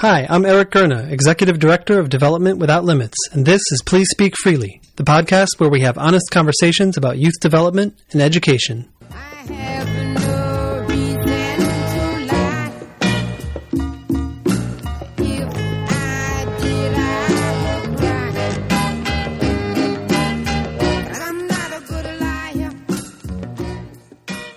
Hi, I'm Eric Gurna, Executive Director of Development Without Limits, and this is Please Speak Freely, the podcast where we have honest conversations about youth development and education.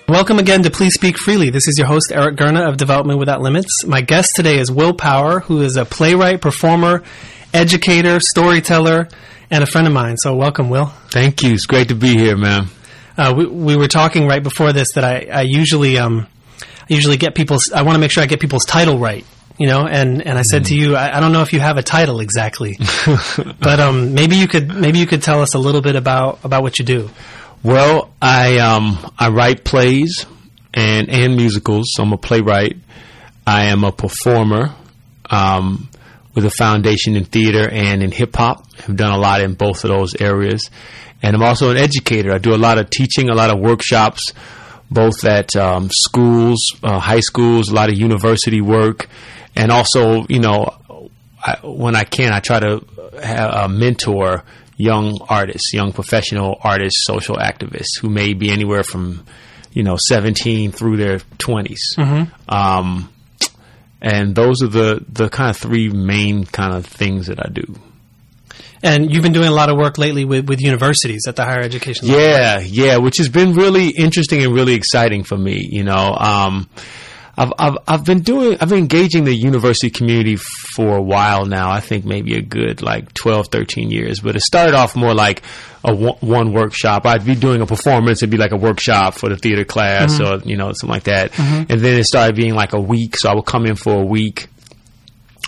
Welcome again to Please Speak Freely. This is your host, Eric Gurna of Development Without Limits. My guest today is Will Power, who is a playwright, performer, educator, storyteller, and a friend of mine. So, welcome, Will. Thank you. It's great to be here, man. Uh, we, we were talking right before this that I, I usually um, I usually get people's. I want to make sure I get people's title right you know and and i said mm. to you I, I, don't know if you have a title exactly but um maybe you could maybe you could tell us a little bit about about what you do well, I um, I write plays and and musicals. So I'm a playwright. I am a performer um, with a foundation in theater and in hip hop. I've done a lot in both of those areas, and I'm also an educator. I do a lot of teaching, a lot of workshops, both at um, schools, uh, high schools, a lot of university work, and also, you know, I, when I can, I try to a mentor young artists, young professional artists, social activists who may be anywhere from, you know, 17 through their 20s. Mm-hmm. Um, and those are the, the kind of three main kind of things that I do. And you've been doing a lot of work lately with, with universities at the higher education level. Yeah, yeah, which has been really interesting and really exciting for me. You know, um, I've, I've, I've been doing, I've been engaging the university community for a while now. I think maybe a good like 12, 13 years, but it started off more like a one, one workshop. I'd be doing a performance. It'd be like a workshop for the theater class mm-hmm. or, you know, something like that. Mm-hmm. And then it started being like a week. So I would come in for a week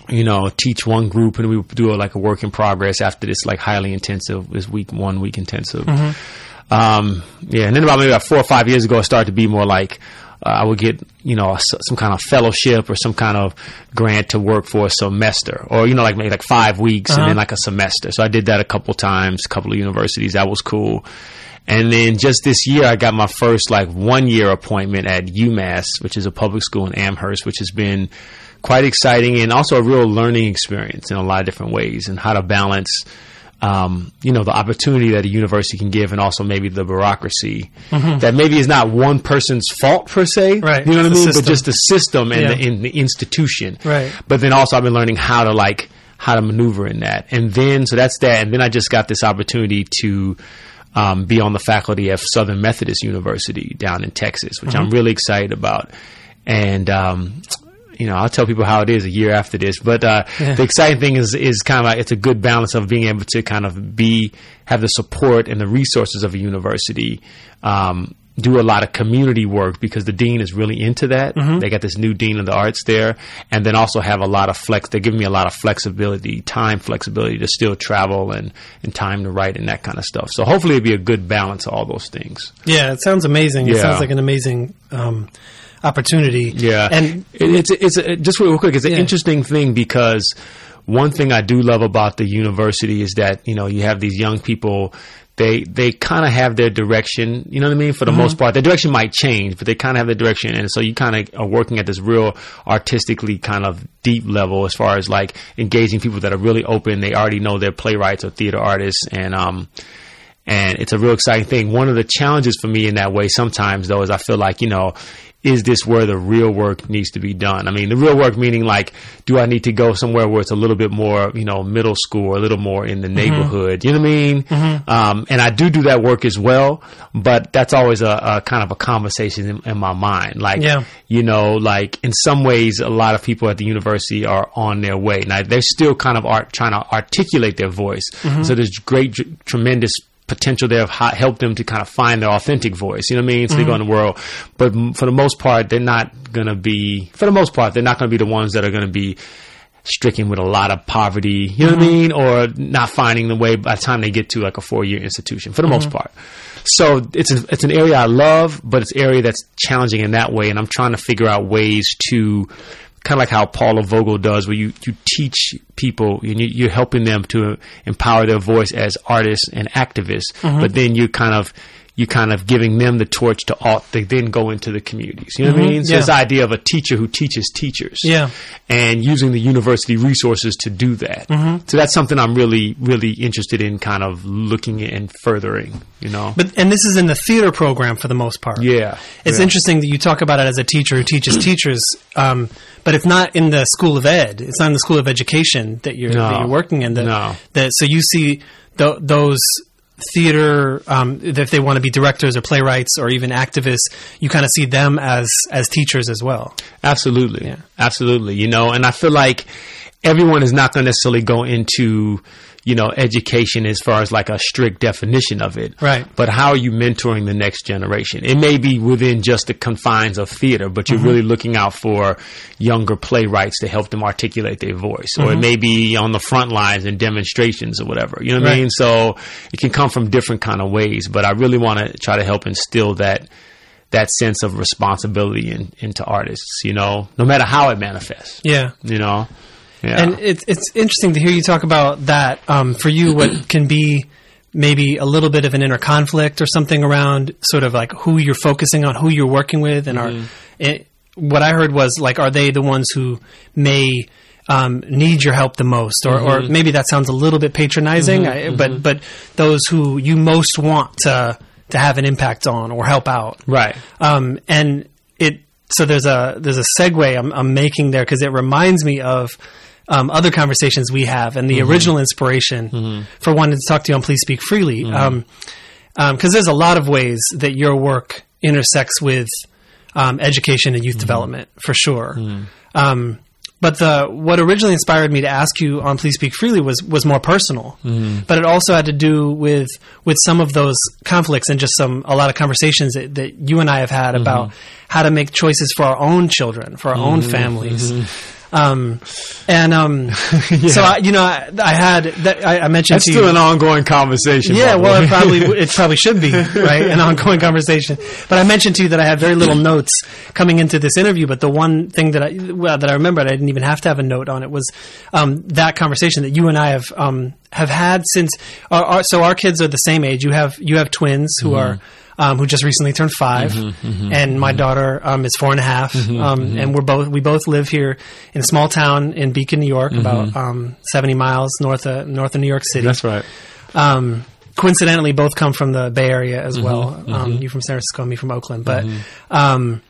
you know, teach one group and we would do a, like a work in progress after this like highly intensive, this week, one week intensive. Mm-hmm. Um, yeah. And then about maybe about four or five years ago, it started to be more like, uh, I would get you know some kind of fellowship or some kind of grant to work for a semester, or you know like maybe like five weeks uh-huh. and then uh-huh. like a semester. So I did that a couple times, a couple of universities. That was cool. And then just this year, I got my first like one year appointment at UMass, which is a public school in Amherst, which has been quite exciting and also a real learning experience in a lot of different ways and how to balance um, you know, the opportunity that a university can give, and also maybe the bureaucracy mm-hmm. that maybe is not one person's fault per se. Right. You know what I mean? System. But just the system and yeah. the, in the institution. Right. But then also I've been learning how to like how to maneuver in that, and then so that's that, and then I just got this opportunity to. Um, be on the faculty of Southern Methodist University down in Texas, which mm-hmm. I'm really excited about. And um, you know, I'll tell people how it is a year after this. But uh, yeah. the exciting thing is is kind of like it's a good balance of being able to kind of be have the support and the resources of a university. Um, do a lot of community work because the dean is really into that. Mm-hmm. They got this new dean of the arts there, and then also have a lot of flex. They give me a lot of flexibility, time flexibility to still travel and and time to write and that kind of stuff. So hopefully it'll be a good balance of all those things. Yeah, it sounds amazing. Yeah. It sounds like an amazing. Um, opportunity. Yeah, and it's it's a, just real quick. It's an yeah. interesting thing because one thing I do love about the university is that you know you have these young people. They they kind of have their direction. You know what I mean? For the mm-hmm. most part, their direction might change, but they kind of have their direction, and so you kind of are working at this real artistically kind of deep level as far as like engaging people that are really open. They already know they're playwrights or theater artists, and um and it's a real exciting thing. One of the challenges for me in that way sometimes though is I feel like, you know, is this where the real work needs to be done? I mean, the real work meaning like, do I need to go somewhere where it's a little bit more, you know, middle school or a little more in the mm-hmm. neighborhood? You know what I mean? Mm-hmm. Um, and I do do that work as well, but that's always a, a kind of a conversation in, in, my mind. Like, yeah. you know, like in some ways, a lot of people at the university are on their way. Now they're still kind of art, trying to articulate their voice. Mm-hmm. So there's great, tremendous potential there of help them to kind of find their authentic voice. You know what I mean? So mm-hmm. they go in the world, but for the most part, they're not going to be. For the most part, they're not going to be the ones that are going to be stricken with a lot of poverty. You know mm-hmm. what I mean? Or not finding the way by the time they get to like a four year institution. For the mm-hmm. most part. So it's a, it's an area I love, but it's an area that's challenging in that way, and I'm trying to figure out ways to kind of like how Paula Vogel does, where you, you teach people and you, are helping them to empower their voice as artists and activists, mm-hmm. but then you kind of you kind of giving them the torch to all, they then go into the communities. You know what I mean? So yeah. this idea of a teacher who teaches teachers. Yeah. And using the university resources to do that. So that's something I'm really, really interested in kind of looking and furthering, you know? But and this is in the theater program for the most part. yeah. It's yeah. interesting that you talk about it as a teacher who teaches teachers, um, but it's not in the school of ed. It's not in the school of education that you're No. that you're working in. That, No. that so you see th- those theater um, if they want to be directors or playwrights or even activists, you kind of see them as as teachers as well. Absolutely. Yeah. Absolutely. You know, and I feel like everyone is not going to necessarily go into, you know, education as far as like a strict definition of it. Right. But how are you mentoring the next generation? It may be within just the confines of theater, but you're mm-hmm. really looking out for younger playwrights to help them articulate their voice. Or it mm-hmm. may be on the front lines in demonstrations or whatever. You know what I mean? So it can come from different kind of ways, but I really want to try to help instill that that sense of responsibility in, into artists, you know, no matter how it manifests, Yeah. you know. Yeah. And it's it's interesting to hear you talk about that. Um, for you, what can be maybe a little bit of an inner conflict or something around sort of like who you're focusing on, who you're working with, and are it, what I heard was like, are they the ones who may um, need your help the most, or, or maybe that sounds a little bit patronizing, I, but but those who you most want to to have an impact on or help out, right. um, and it so there's a there's a segue I'm, I'm making there because it reminds me of um, other conversations we have and the mm-hmm. original inspiration mm-hmm. for wanting to talk to you on Please Speak Freely mm-hmm. um, um, because there's a lot of ways that your work intersects with um, education and youth development for sure. Um, but the what originally inspired me to ask you on Please Speak Freely was was more personal, but it also had to do with with some of those conflicts and just some a lot of conversations that, that you and I have had about how to make choices for our own children, for our own families. Um, and um, so I, you know, I, I had that I, I mentioned That's still you, an ongoing conversation. yeah, well, it probably it probably should be right an ongoing conversation. But I mentioned to you that I had very little notes coming into this interview. But the one thing that I well, that I remembered, I didn't even have to have a note on it was um, that conversation that you and I have um, have had since. Our, our, so our kids are the same age. You have you have twins who are. Um, who just recently turned 5 and my daughter um, is four and a half, um, and we're both we both live here in a small town in Beacon, New York, about um, seventy miles north of north of New York City. That's right. Um, coincidentally, both come from the Bay Area as well. Mm-hmm. Um, you from San Francisco, me from Oakland. But um,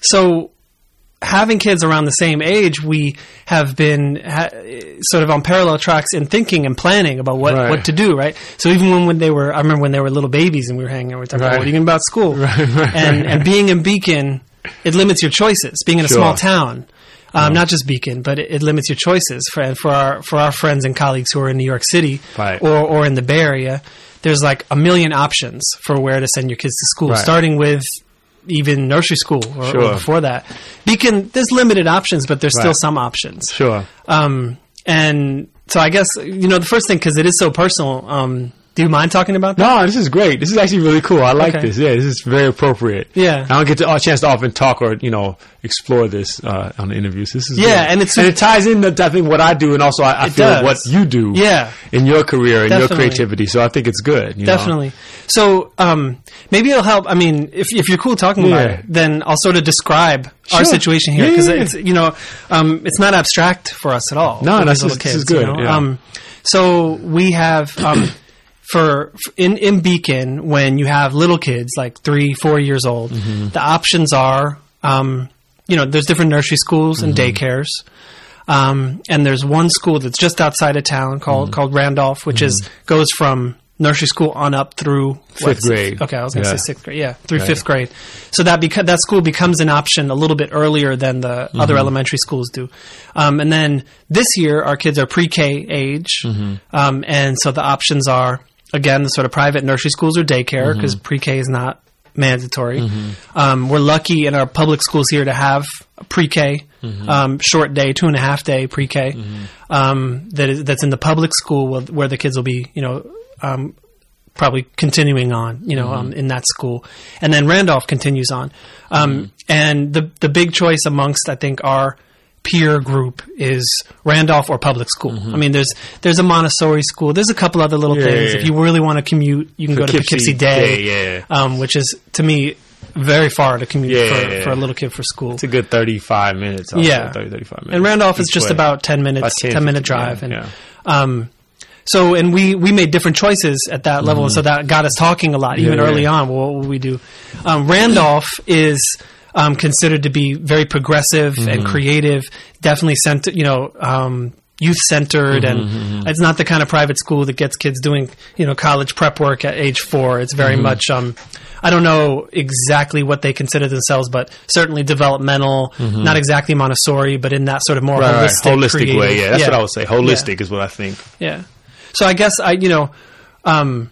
so having kids around the same age, we have been ha- sort of on parallel tracks in thinking and planning about what, Right. what to do. Right. So even when, when they were, I remember when they were little babies and we were hanging out, we were talking about what are you doing about school, right, and and being in Beacon, it limits your choices. Being in a Sure. small town. Um, Not just Beacon, but it, it limits your choices for for our for our friends and colleagues who are in New York City Right. or or in the Bay Area. There's like a million options for where to send your kids to school, Right. starting with even nursery school or, or before that. Beacon, there's limited options, but there's still some options. Sure. Um, and so I guess you know the first thing because it is so personal. Um, do you mind talking about that? No, this is great. This is actually really cool. I like Okay. this. Yeah, this is very appropriate. Yeah. I don't get to, a chance to often talk or you know explore this uh, on the interviews. This is Yeah, good. and it's- and it ties in. I think what I do, and also I, I feel does. what you do. Yeah. in your career and your creativity. So I think it's good. you know? Definitely. So um, maybe it'll help. I mean, if if you're cool talking about it, then I'll sort of describe our situation here because yeah, yeah. it's you know um, it's not abstract for us at all. No, this these is- this is you good, know? yeah. Um, so we have. For in in Beacon, when you have little kids like three, four years old, Mm-hmm. the options are, um, you know, there's different nursery schools and Mm-hmm. daycares, um, and there's one school that's just outside of town called Mm-hmm. called Randolph, which is goes from nursery school on up through Fifth grade. Okay, I was going to Yeah. say sixth grade. Yeah, through Right. fifth grade. So that beca- that school becomes an option a little bit earlier than the Mm-hmm. other elementary schools do. Um, and then this year, our kids are pre-K age, Mm-hmm. um, and so the options are again the sort of private nursery schools or daycare Mm-hmm. because pre-K is not mandatory. Um, we're lucky in our public schools here to have pre-K, Mm-hmm. um, short day, two and a half day pre-K, um, that is that's in the public school where, where the kids will be, you know, um, probably continuing on, you know, um, in that school, and then Randolph continues on, um, and the the big choice amongst I think our peer group is Randolph or public school. Mm-hmm. I mean, there's there's a Montessori school. There's a couple other little Yeah, things. yeah, If you really want to commute, you can go to Poughkeepsie Poughkeepsie Day, yeah. um, which is to me very far to commute Yeah, for, yeah, yeah. for a little kid for school. It's a good 35 minutes. I'll Yeah. 30, 35 minutes. And Randolph is just way. about ten minutes, About 10, ten minute drive, yeah, and yeah. um, so and we we made different choices at that level, and so that got us talking a lot, even Mm-hmm. Yeah, early yeah. on. What will we do? Um, Randolph is. Um, considered to be very progressive Mm-hmm. and creative, definitely center, you know, um, youth centered, Mm-hmm, and it's not the kind of private school that gets kids doing, you know, college prep work at age four. It's very Mm-hmm. much, um, I don't know exactly what they consider themselves, but certainly developmental, not exactly Montessori, but in that sort of more Mm-hmm. Right, right. holistic, holistic creative- way. Yeah, that's what I would say. Holistic Yeah. is what I think. Yeah. So I guess I, you know, um,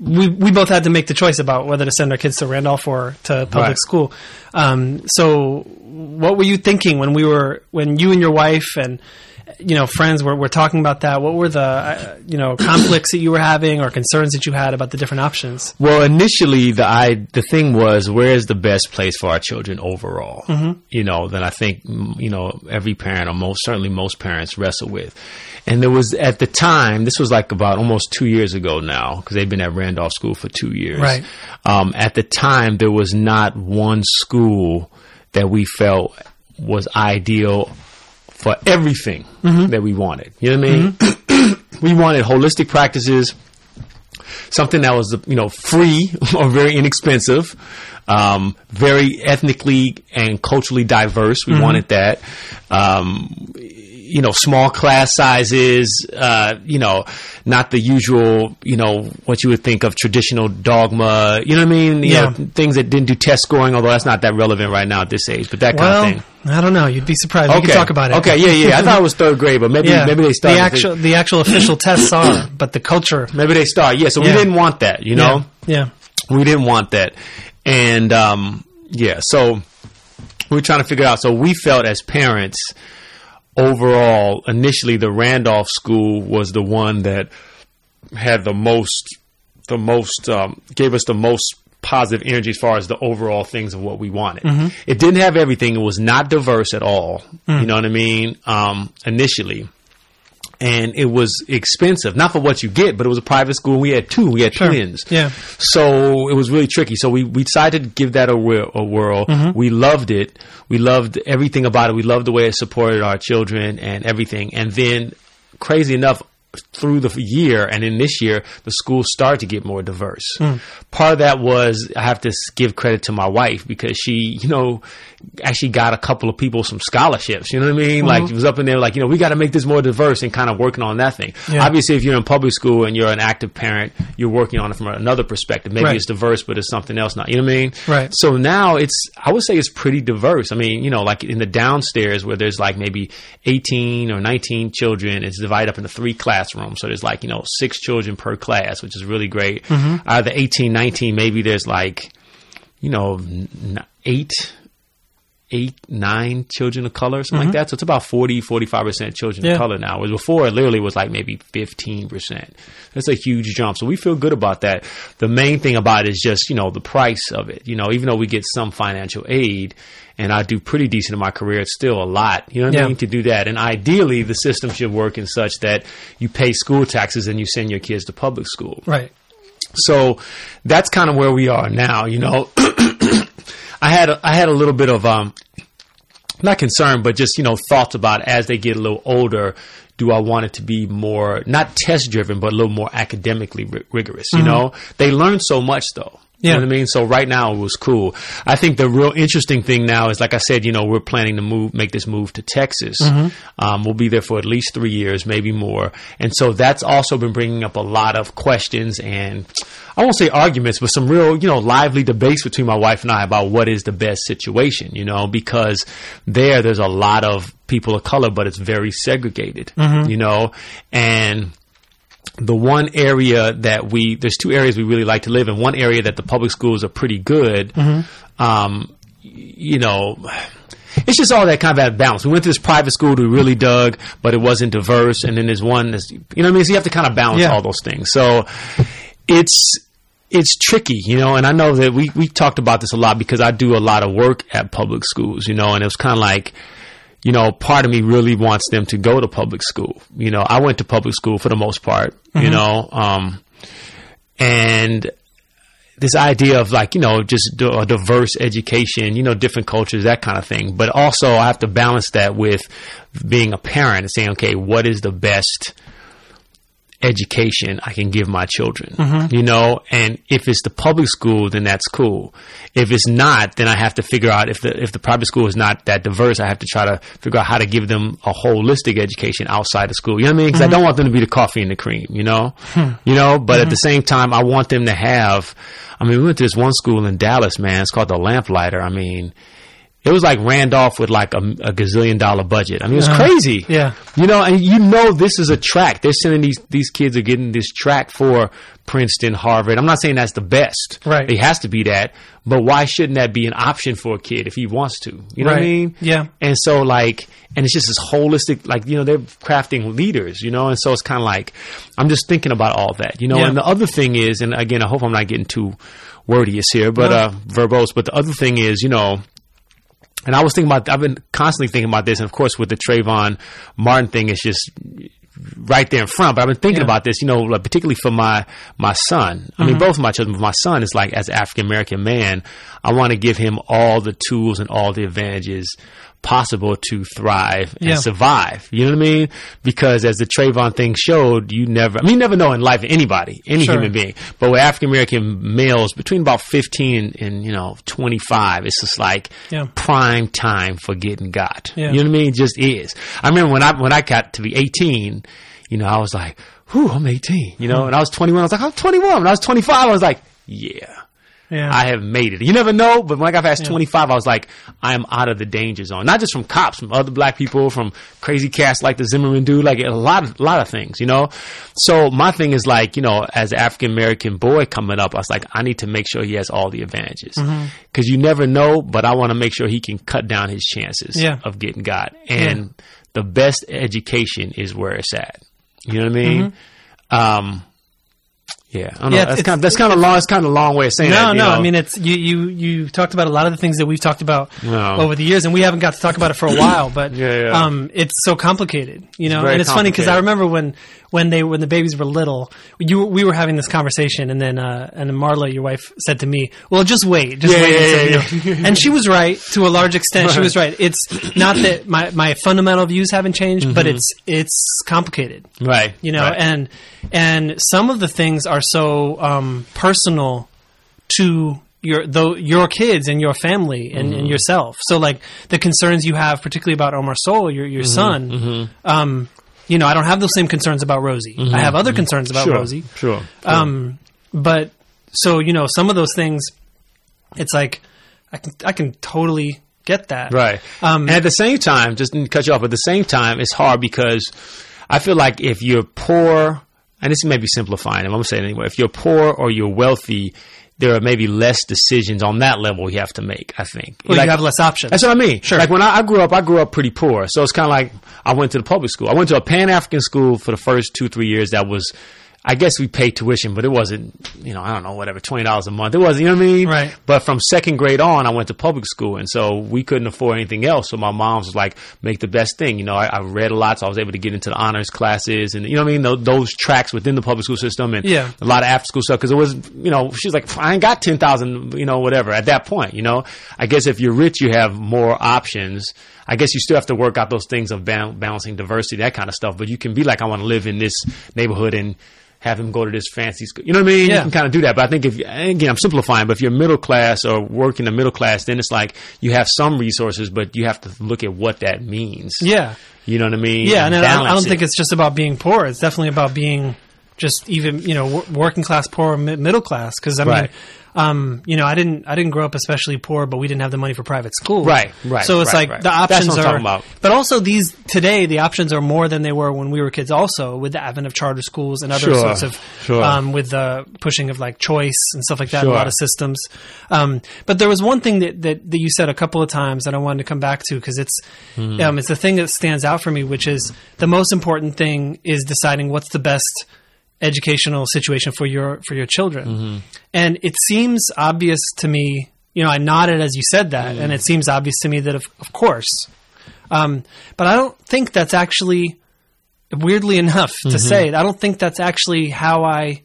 we we both had to make the choice about whether to send our kids to Randolph or to public Right. school. Um, so what were you thinking when we were when you and your wife and you know friends were, were talking about that? What were the uh, you know conflicts that you were having or concerns that you had about the different options? Well, initially, the I the thing was, where is the best place for our children overall? Mm-hmm. You know, then I think you know every parent, or most certainly most parents, wrestle with. And there was at the time, this was like about almost two years ago now, because they've been at Randolph School for two years. Right. Um, at the time, there was not one school that we felt was ideal for everything Mm-hmm. that we wanted. You know what I mean? we wanted holistic practices something that was you know free or very inexpensive, um, very ethnically and culturally diverse. We wanted that. Um, you know, small class sizes. Uh, you know, not the usual. You know what you would think of traditional dogma. You know what I mean? You Yeah. know, things that didn't do test scoring, although that's not that relevant right now at this age. But that Well, kind of thing. I don't know. You'd be surprised. We Okay, can talk about it. Okay, yeah, yeah. I thought it was third grade, but maybe Yeah, maybe they started. the actual the actual official tests are, but the culture. maybe they start. Yeah, so Yeah. we didn't want that. You know. yeah, we didn't want that and um, yeah so we were trying to figure out so we felt as parents overall initially the randolph school was the one that had the most the most um, gave us the most positive energy as far as the overall things of what we wanted. It didn't have everything. It was not diverse at all. You know what i mean? Um, initially and it was expensive not for what you get but it was a private school and we had two we had Sure. twins Yeah. so it was really tricky. So we, we decided to give that a, whir- a whirl. Mm-hmm. We loved it. We loved everything about it. We loved the way it supported our children and everything. And then, crazy enough, through the year and in this year, the school started to get more diverse. Hmm. Part of that was I have to give credit to my wife because she, you know, actually got a couple of people some scholarships. You know what I mean? Like it was up in there, like you know, we got to make this more diverse and kind of working on that thing. Yeah. Obviously, if you're in public school and you're an active parent, you're working on it from another perspective. Maybe Right. it's diverse, but it's something else now. You know what I mean? Right. So now it's, I would say it's pretty diverse. I mean, you know, like in the downstairs where there's like maybe 18 or 19 children, it's divided up into three classrooms. So there's like, you know, six children per class, which is really great. Mm-hmm. Out of the 18, 19, maybe there's like, you know, eight, eight, nine children of color, something like that. So it's about 40, 45% children Mm-hmm. Yeah. of color now. Whereas before, it literally was like maybe 15%. That's a huge jump. So we feel good about that. The main thing about it is just, you know, the price of it. You know, even though we get some financial aid and I do pretty decent in my career, it's still a lot, you know what Yeah. I mean, to do that. And ideally, the system should work in such that you pay school taxes and you send your kids to public school. Right. So that's kind of where we are now. You know, I had a, I had a little bit of um, not concerned, but just you know thoughts about as they get a little older. Do I want it to be more not test driven, but a little more academically ri- rigorous? You mm-hmm. know, they learn so much though. You Yeah. know what I mean? So right now it was cool. I think the real interesting thing now is, like I said, you know, we're planning to move, make this move to Texas. Um, we'll be there for at least three years, maybe more. And so that's also been bringing up a lot of questions and I won't say arguments, but some real, you know, lively debates between my wife and I about what is the best situation, you know, because there, there's a lot of people of color, but it's very segregated, you know, and the one area that we there's two areas we really like to live in. One area that the public schools are pretty good. Um, you know, it's just all that kind of balance. We went to this private school that we really dug, but it wasn't diverse. And then there's one that's you know what I mean. So you have to kind of balance Yeah. all those things. So it's it's tricky, you know, and I know that we we talked about this a lot because I do a lot of work at public schools, you know, and it was kind of like you know, part of me really wants them to go to public school. You know, I went to public school for the most part, you know, um, and this idea of like, you know, just a diverse education, you know, different cultures, that kind of thing. But also I have to balance that with being a parent and saying, okay, what is the best education I can give my children, Mm-hmm. you know, and if it's the public school, then that's cool. If it's not, then I have to figure out if the, if the private school is not that diverse, I have to try to figure out how to give them a holistic education outside of school. You know what I mean? Because I mm-hmm. don't want them to be the coffee and the cream, you know, hmm. you know, but at the mm-hmm. same time, I want them to have, I mean, we went to this one school in Dallas, man, it's called the Lamplighter. I mean, it was like Randolph with like a, a gazillion dollar budget. I mean, it was crazy. Yeah. You know, and you know this is a track. They're sending these these kids are getting this track for Princeton, Harvard. I'm not saying that's the best. Right. It has to be that. But why shouldn't that be an option for a kid if he wants to? You know what I mean? Yeah. And so like and it's just this holistic like, you know, they're crafting leaders, you know, and so it's kinda like I'm just thinking about all that. You know, Yeah. and the other thing is, and again I hope I'm not getting too wordious here, but No. uh verbose, but the other thing is, you know, and I was thinking about, I've been constantly thinking about this. And of course, with the Trayvon Martin thing, it's just right there in front. But I've been thinking Yeah. about this, you know, like particularly for my, my son. I Mm-hmm. mean, both of my children, but my son is like, as African American man, I want to give him all the tools and all the advantages possible to thrive and Yeah. survive. You know what I mean? Because as the Trayvon thing showed, you never, I mean, you never know in life anybody, any Sure. human being. But with African American males between about 15 and, you know, 25, it's just like Yeah. prime time for getting got. Yeah. You know what I mean? It just is. I remember when I, when I got to be 18, you know, I was like, whew, I'm 18, you know, hmm. and I was 21. I was like, I'm 21. When I was 25, I was like, yeah. Yeah. I have made it. You never know, but when I got past 25, I was like, I am out of the danger zone. Not just from cops, from other black people, from crazy cats like the Zimmerman dude, like a lot of, lot of things, you know? So my thing is like, you know, as African American boy coming up, I was like, I need to make sure he has all the advantages. Mm-hmm. Cause you never know, but I want to make sure he can cut down his chances Yeah. of getting got. And the best education is where it's at. You know what I mean? Um, yeah, I don't know. Yeah, That's it's- kind of, that's kind of long. It's kind of a long way of saying that. No, you no. know? I mean, it's you. You you talked about a lot of the things that we've talked about No. over the years, and we haven't got to talk about it for a while. But Yeah, yeah. um, it's so complicated, you know. very and it's funny because I remember when when they when the babies were little, you we were having this conversation, and then uh, and then Marla, your wife, said to me, "Well, just wait, just Yeah, wait." yeah, until, yeah, and she was right to a large extent. She was right. It's not that my my fundamental views haven't changed, but it's it's complicated right. you know right. and and some of the things are so um, personal to your though your kids and your family and, Mm-hmm. and yourself so like the concerns you have particularly about Omar Soul your Mm-hmm. your son um, you know I don't have those same concerns about Rosie I have other concerns about Mm-hmm. sure, Rosie Sure. um, but so you know some of those things it's like I can I can totally get that Right. Um, and at the same time, just to cut you off, at the same time, it's hard because I feel like if you're poor, and this may be simplifying, I'm going to say it anyway, if you're poor or you're wealthy, there are maybe less decisions on that level you have to make, I think. well, Like- you have less options That's what I mean. Sure. Like when I, I grew up, I grew up pretty poor. So it's kind of like I went to the public school. I went to a Pan African school for the first two, three years. That was, I guess we paid tuition, but it wasn't, you know, I don't know, whatever, $20 a month. It wasn't, you know what I mean? Right. But from second grade on, I went to public school. And so we couldn't afford anything else. So my mom was like, make the best thing. You know, I, I read a lot, so I was able to get into the honors classes and, you know what I mean? Those, those tracks within the public school system and Yeah. a lot of after school stuff because it was, you know, she was like, I ain't got 10,000, you know, whatever at that point, you know. I guess if you're rich, you have more options. I guess you still have to work out those things of ba- balancing diversity, that kind of stuff. But you can be like, I want to live in this neighborhood and have him go to this fancy school. You know what I mean? Yeah. You can kind of do that. But I think if, again, I'm simplifying, but if you're middle class or work in the middle class, then it's like you have some resources, but you have to look at what that means. yeah You know what I mean? Yeah, and I don't, I don't think it. it's just about being poor. It's definitely about being just even you know working class, poor, mi- middle class. Because I mean, Right. Um, you know, I didn't I didn't grow up especially poor, but we didn't have the money for private school. Right, right, So it's right, like right. the That's options what I'm are. talking about. But also these today, the options are more than they were when we were kids. Also, with the advent of charter schools and other Sure, sorts of, sure. um, with the pushing of like choice and stuff like that, in a lot of systems. Um, but there was one thing that, that that you said a couple of times that I wanted to come back to because it's um, it's the thing that stands out for me, which is the most important thing is deciding what's the best educational situation for your for your children. Mm-hmm. And it seems obvious to me. You know, I nodded as you said that, Mm. and it seems obvious to me that of, of course, Um, but I don't think that's actually, weirdly enough to say it, I don't think that's actually how I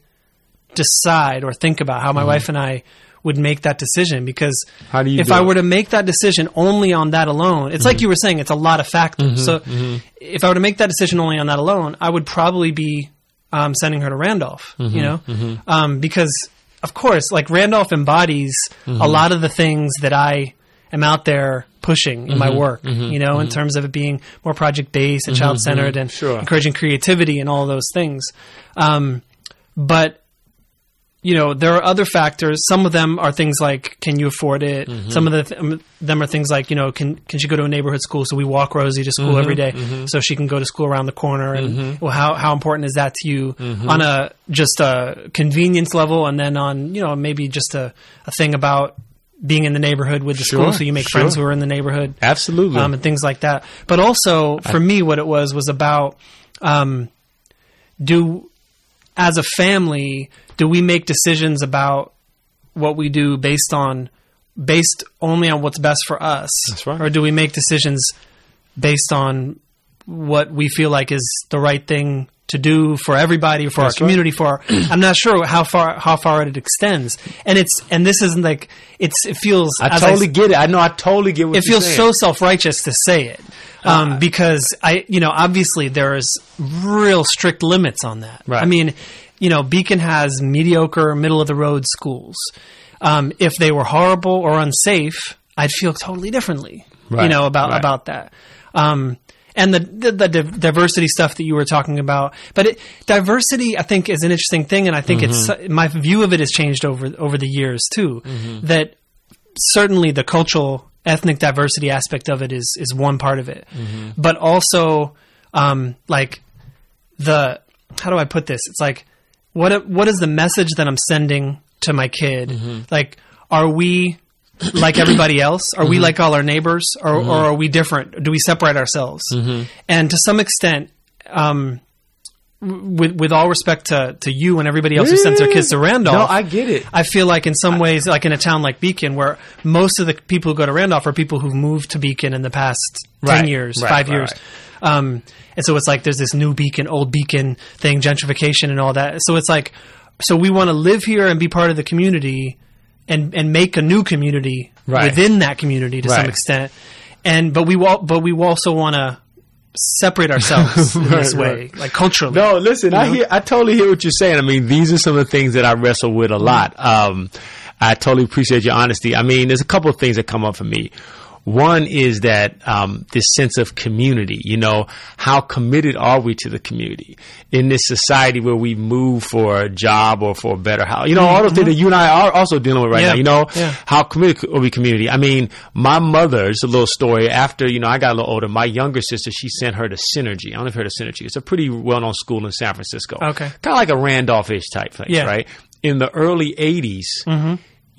decide or think about how my wife and I would make that decision because How do you if I it? were to make that decision only on that alone, it's like you were saying, it's a lot of factors. so if I were to make that decision only on that alone, I would probably be um, sending her to Randolph, you mm-hmm, know, mm-hmm. um, because of course, like Randolph embodies a mm-hmm. lot of the things that I am out there pushing in my work, you know, in terms of it being more project based and child centered and Sure. encouraging creativity and all those things. Um, but you know, there are other factors. Some of them are things like, can you afford it? Some of the th- um, them are things like, you know, can can she go to a neighborhood school? So we walk Rosie to school every day, so she can go to school around the corner. And well, how how important is that to you on a just a convenience level, and then on you know maybe just a, a thing about being in the neighborhood with the Sure, school, so you make sure. friends who are in the neighborhood Absolutely. um, and things like that. But also for me, what it was was about um, do as a family do we make decisions about what we do based on based only on what's best for us, That's right. or do we make decisions based on what we feel like is the right thing to do for everybody, for That's our right. community, for our, I'm not sure how far how far it extends, and it's and this isn't like it's it feels I totally get it. I know. I totally get what it you're doing. It feels saying. so self righteous to say it. Um, because I, you know, obviously there's real strict limits on that. Right. I mean, you know, Beacon has mediocre, middle of the road schools. Um, if they were horrible or unsafe, I'd feel totally differently. You know about right. about that. Um, and the, the the div- diversity stuff that you were talking about, but it, diversity, I think, is an interesting thing, and I think Mm-hmm. it's my view of it has changed over over the years too. Mm-hmm. That certainly the cultural ethnic diversity aspect of it is is one part of it Mm-hmm. but also um like the how do i put this it's like what what is the message that i'm sending to my kid Mm-hmm. like are we like everybody else are we Mm-hmm. like all our neighbors or, or are we different do we separate ourselves Mm-hmm. and to some extent um with with all respect to, to you and everybody else who sends their kids to Randolph, No, I get it. I feel like in some ways, like in a town like Beacon, where most of the people who go to Randolph are people who've moved to Beacon in the past Right, ten years, right, five right, years. Um, and so it's like there's this new Beacon, old Beacon thing, gentrification and all that. So it's like, so we want to live here and be part of the community, and and make a new community Right. within that community to some extent. And but we wa- but we also want to separate ourselves in this Right, way, like culturally. No, listen, I know? hear, I totally hear what you're saying. I mean, these are some of the things that I wrestle with a lot. Um, I totally appreciate your honesty. I mean, there's a couple of things that come up for me. One is that um, this sense of community. You know, how committed are we to the community in this society where we move for a job or for a better house? You know, all those things that you and I are also dealing with right Yeah. now. You know, Yeah. how committed are we community? I mean, my mother, it's a little story. After, you know, I got a little older, my younger sister, she sent her to Synergy. I don't know if you heard of Synergy. It's a pretty well known school in San Francisco. Okay. Kind of like a Randolph ish type place, Yeah. right? In the early 80s,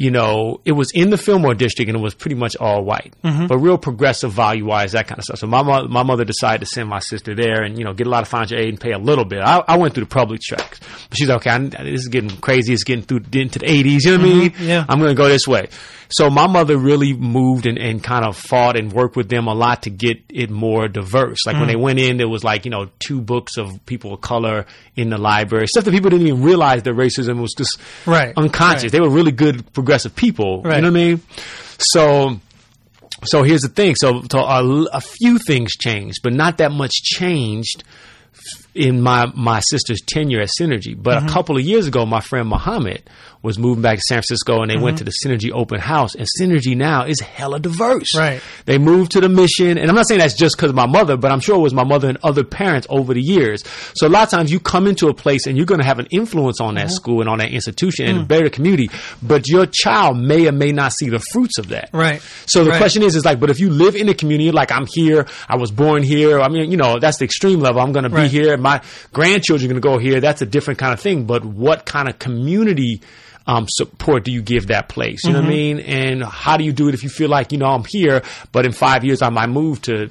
you know, it was in the Fillmore district and it was pretty much all white, mm-hmm. but real progressive value wise, that kind of stuff. So my, mo- my mother decided to send my sister there and, you know, get a lot of financial aid and pay a little bit. I, I went through the public tracks. But she's like, okay, I, this is getting crazy. It's getting through into the 80s. You know what I mm-hmm. mean? yeah. I'm going to go this way. So my mother really moved and, and kind of fought and worked with them a lot to get it more diverse. Like when Mm. they went in, there was like, you know, two books of people of color in the library. Stuff that people didn't even realize that racism was just Right, unconscious. right. They were really good progressive people. Right. You know what I mean? So, so here's the thing. So, so a, a few things changed, but not that much changed in my my sister's tenure at Synergy. But Mm-hmm. a couple of years ago, my friend Muhammad was moving back to San Francisco, and they Mm-hmm. went to the Synergy open house. And Synergy now is hella diverse. Right. They moved to the mission, and I'm not saying that's just because of my mother, but I'm sure it was my mother and other parents over the years. So a lot of times you come into a place and you're going to have an influence on that Mm-hmm. school and on that institution and Mm. better community, but your child may or may not see the fruits of that. Right. So the Right. question is, is like, but if you live in a community, like I'm here, I was born here. I mean, you know, that's the extreme level. I'm going to be Right. here. My grandchildren are going to go here. That's a different kind of thing. But what kind of community um, support do you give that place? You know what I Mm-hmm. mean? And how do you do it if you feel like, you know, I'm here, but in five years I might move to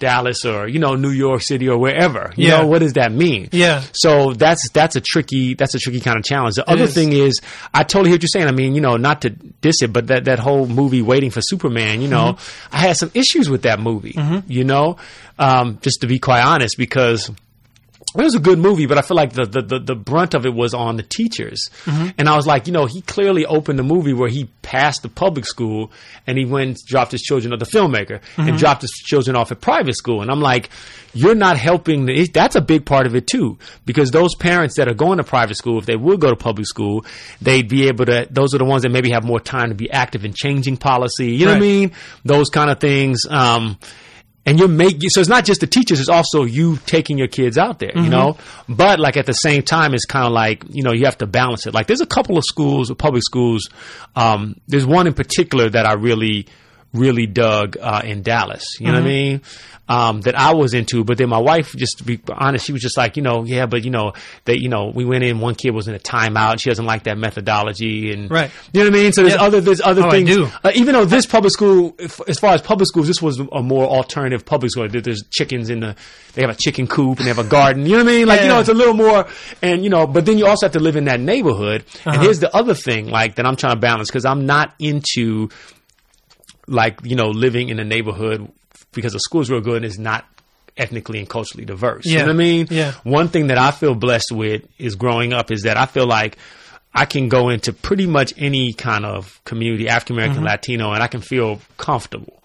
Dallas or you know New York City or wherever. You Yeah. know what does that mean? Yeah. So that's that's a tricky that's a tricky kind of challenge. The other is. thing is, I totally hear what you're saying. I mean, you know, not to diss it, but that that whole movie Waiting for Superman, you know, Mm-hmm. I had some issues with that movie. You know, um, just to be quite honest, because it was a good movie, but I feel like the, the, the, the brunt of it was on the teachers. And I was like, you know, he clearly opened the movie where he passed the public school and he went dropped his children, or the filmmaker, and dropped his children off at private school. And I'm like, you're not helping. The, that's a big part of it too, because those parents that are going to private school, if they would go to public school, they'd be able to, those are the ones that maybe have more time to be active in changing policy. You know what I mean? Those kind of things. Um, and you're making so it's not just the teachers it's also you taking your kids out there you know? But like at the same time it's kind of like you know you have to balance it. Like there's a couple of schools public schools um, there's one in particular that i really really dug uh, in dallas you know what i mean um, that I was into, but then my wife, just to be honest, she was just like, you know, yeah, but you know, they, you know, we went in, one kid was in a timeout. She doesn't like that methodology, and Right. you know what I mean. So there's Yeah. other, there's other Oh, I things. do. Uh, even though this public school, if, as far as public schools, this was a more alternative public school. There's chickens in the, they have a chicken coop and they have a garden. You know what I mean? Like, you know, it's a little more, and you know, but then you also have to live in that neighborhood. And here's the other thing, like, that I'm trying to balance because I'm not into, like, you know, living in a neighborhood because the school's real good and it's not ethnically and culturally diverse. You Yeah. know what I mean? Yeah. One thing that I feel blessed with is growing up is that I feel like I can go into pretty much any kind of community, African American, Mm-hmm. Latino, and I can feel comfortable.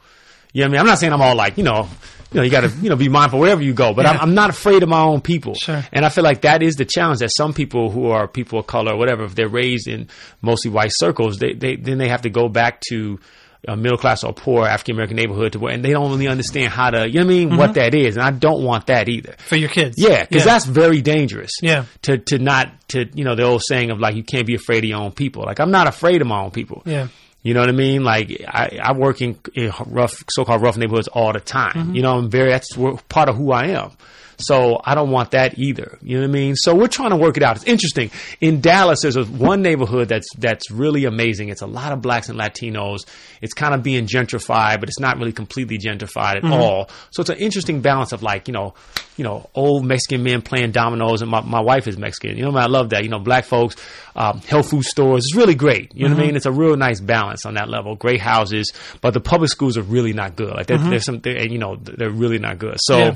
You know what I mean? I'm not saying I'm all like, you know, you know, you got to, you know, be mindful wherever you go, but I'm, I'm not afraid of my own people. Sure. And I feel like that is the challenge that some people who are people of color or whatever, if they're raised in mostly white circles, they, they, then they have to go back to a middle class or poor African American neighborhood to where, and they don't really understand how to, you know what I mean? What that is. And I don't want that either. for your kids. Yeah, because that's very dangerous. Yeah. To to not to you know the old saying of like you can't be afraid of your own people. Like I'm not afraid of my own people. Yeah. You know what I mean? Like I, I work in, in rough, so-called rough neighborhoods all the time. Mm-hmm. You know, I'm very that's part of who I am. So I don't want that either. You know what I mean? So we're trying to work it out. It's interesting. In Dallas, there's one neighborhood that's that's really amazing. It's a lot of blacks and Latinos. It's kind of being gentrified, but it's not really completely gentrified at mm-hmm. all. So it's an interesting balance of like you know, you know, old Mexican men playing dominoes, and my, my wife is Mexican. You know, I love that. You know, black folks, um, health food stores. It's really great. You know what I mm-hmm. mean? It's a real nice balance on that level. Great houses, but the public schools are really not good. Like they're, mm-hmm. there's some, they're, you know, they're really not good. So Yeah.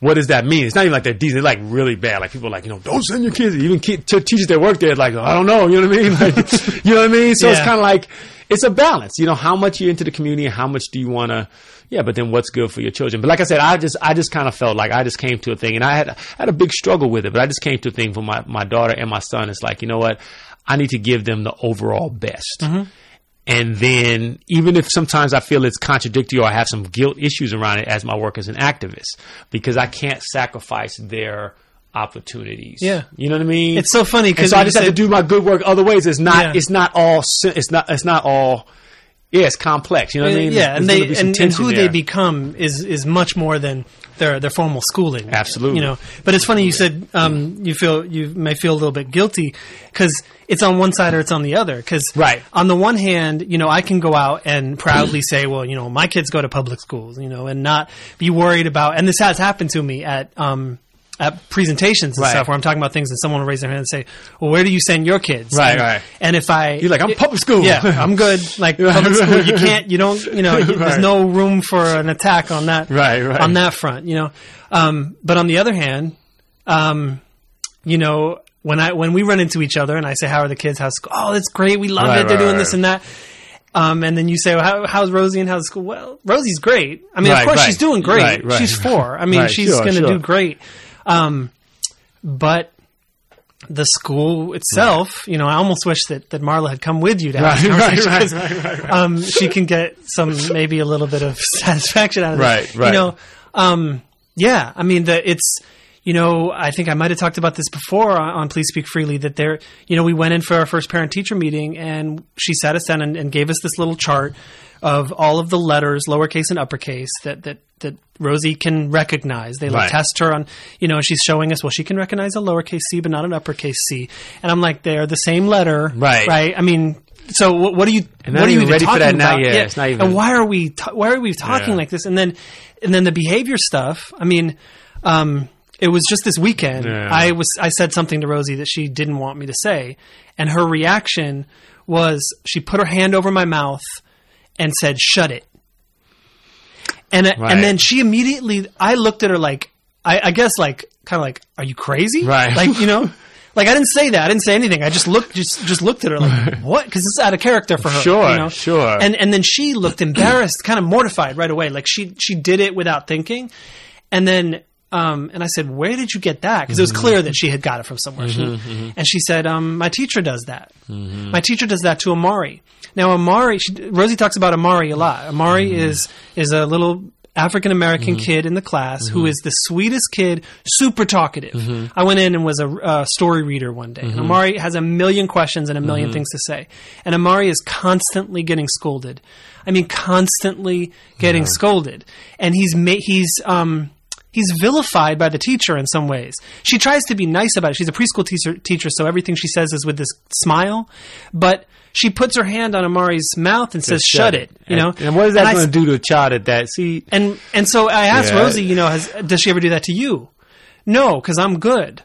What does that mean? It's not even like they're decent. They're like really bad. Like people are like, you know, don't send your kids. Even kid, t- teachers that work there, like, I don't know. You know what I mean? Like, you know what I mean? So it's kind of like, it's a balance. You know, how much you're into the community and how much do you want to, yeah, but then what's good for your children? But like I said, I just, I just kind of felt like I just came to a thing and I had, I had a big struggle with it, but I just came to a thing for my, my daughter and my son. It's like, you know what? I need to give them the overall best. Mm-hmm. And then, even if sometimes I feel it's contradictory or I have some guilt issues around it as my work as an activist, because I can't sacrifice their opportunities. Yeah. you know what I mean. It's so funny because so I just have to do my good work other ways. It's not. Yeah. It's not all. It's not. It's not all. Yeah, it's complex. You know what I uh, mean? yeah, There's- and there's they gonna be some and, and who there. they become is is much more than their their formal schooling. Absolutely. you know. But it's funny you said um, you feel you may feel a little bit guilty because it's on one side or it's on the other. Because Right. on the one hand, you know, I can go out and proudly say, well, you know, my kids go to public schools, you know, and not be worried about. And this has happened to me at. Um, at presentations and Right. stuff where I'm talking about things and someone will raise their hand and say, "Well, where do you send your kids?" Right, and, right. And if I You're like, "I'm public school." yeah, I'm good. Like public school, you can't, you don't, you know, you- there's no room for an attack on that, Right, right. on that front, you know. Um, but on the other hand, um, you know, when I when we run into each other and I say, "How are the kids? How's school?" Oh, that's great. We love Right, it. They're doing right. this and that. Um, and then you say, well, how, "How's Rosie and how's school?" Well, Rosie's great. I mean, Right, of course, right. she's doing great. Right, right. She's four. I mean, Right, she's sure, going to sure. do great. Um, but the school itself, you know, I almost wish that, that Marla had come with you to have this Right, right, conversation right, right, right, um, she can get some maybe a little bit of satisfaction out of this. Right, right. You know, um, yeah. I mean, the it's you know, I think I might have talked about this before on, on Please Speak Freely. That there, you know, we went in for our first parent teacher meeting, and she sat us down and, and gave us this little chart of all of the letters, lowercase and uppercase, that that that Rosie can recognize. They like Right. test her on, you know, she's showing us, well, she can recognize a lowercase c, but not an uppercase c. And I'm like, they're the same letter, Right. Right. I mean, so what, what are you? And what are you ready for talking that now, about? yeah, it's not even- And why are we? Ta- why are we talking Yeah. like this? And then, and then the behavior stuff. I mean, um, it was just this weekend. Yeah. I was I said something to Rosie that she didn't want me to say, and her reaction was she put her hand over my mouth and said, "Shut it." And Right. and then she immediately, I looked at her like, I, I guess like kind of like, "Are you crazy?" Right. Like you know. Like I didn't say that. I didn't say anything. I just looked, just just looked at her like, "What?" Because it's out of character for her. Sure, you know? sure. And and then she looked embarrassed, kind of mortified right away. Like she she did it without thinking, and then um and I said, "Where did you get that?" Because it was mm-hmm. clear that she had got it from somewhere. She- mm-hmm, mm-hmm. And she said, "Um, my teacher does that. My teacher does that to Amari." Now Amari, she, Rosie talks about Amari a lot. Amari is is a little African American kid in the class who is the sweetest kid, super talkative. I went in and was a uh, story reader one day. And Amari has a million questions and a 1000000 things to say. And Amari is constantly getting scolded. I mean, constantly getting scolded. And he's ma- he's um he's vilified by the teacher in some ways. She tries to be nice about it. She's a preschool teacher, teacher, so everything she says is with this smile. But she puts her hand on Amari's mouth and says, "Shut it," you know. And, and what is that going to do to a child at that? See, and and so I asked Yeah. Rosie, you know, has, does she ever do that to you? No, because I'm good.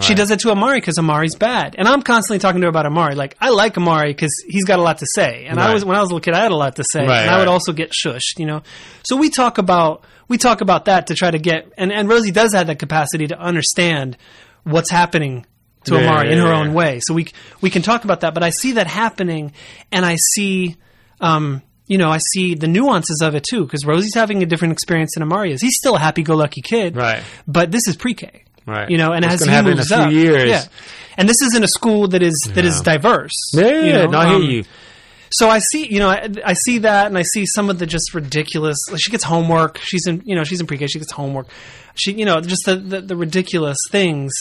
She does it to Amari because Amari's bad, and I'm constantly talking to her about Amari. Like I like Amari because he's got a lot to say, and I was when I was a little kid, I had a lot to say, Right, and I would also get shushed, you know. So we talk about we talk about that to try to get, and and Rosie does have that capacity to understand what's happening to Yeah, Amari in her yeah, own way. So we we can talk about that, but I see that happening, and I see um, you know, I see the nuances of it too, because Rosie's having a different experience than Amari is. He's still a happy-go-lucky kid, Right. But this is pre-K, Right. You know, and What's as he happen in a moves few up, years. yeah. And this isn't a school that is that is diverse. yeah, you know? no, I hear Um, you. So I see, you know, I, I see that, and I see some of the just ridiculous. Like she gets homework. She's in, you know, she's in pre-K. She gets homework. She, you know, just the the, the ridiculous things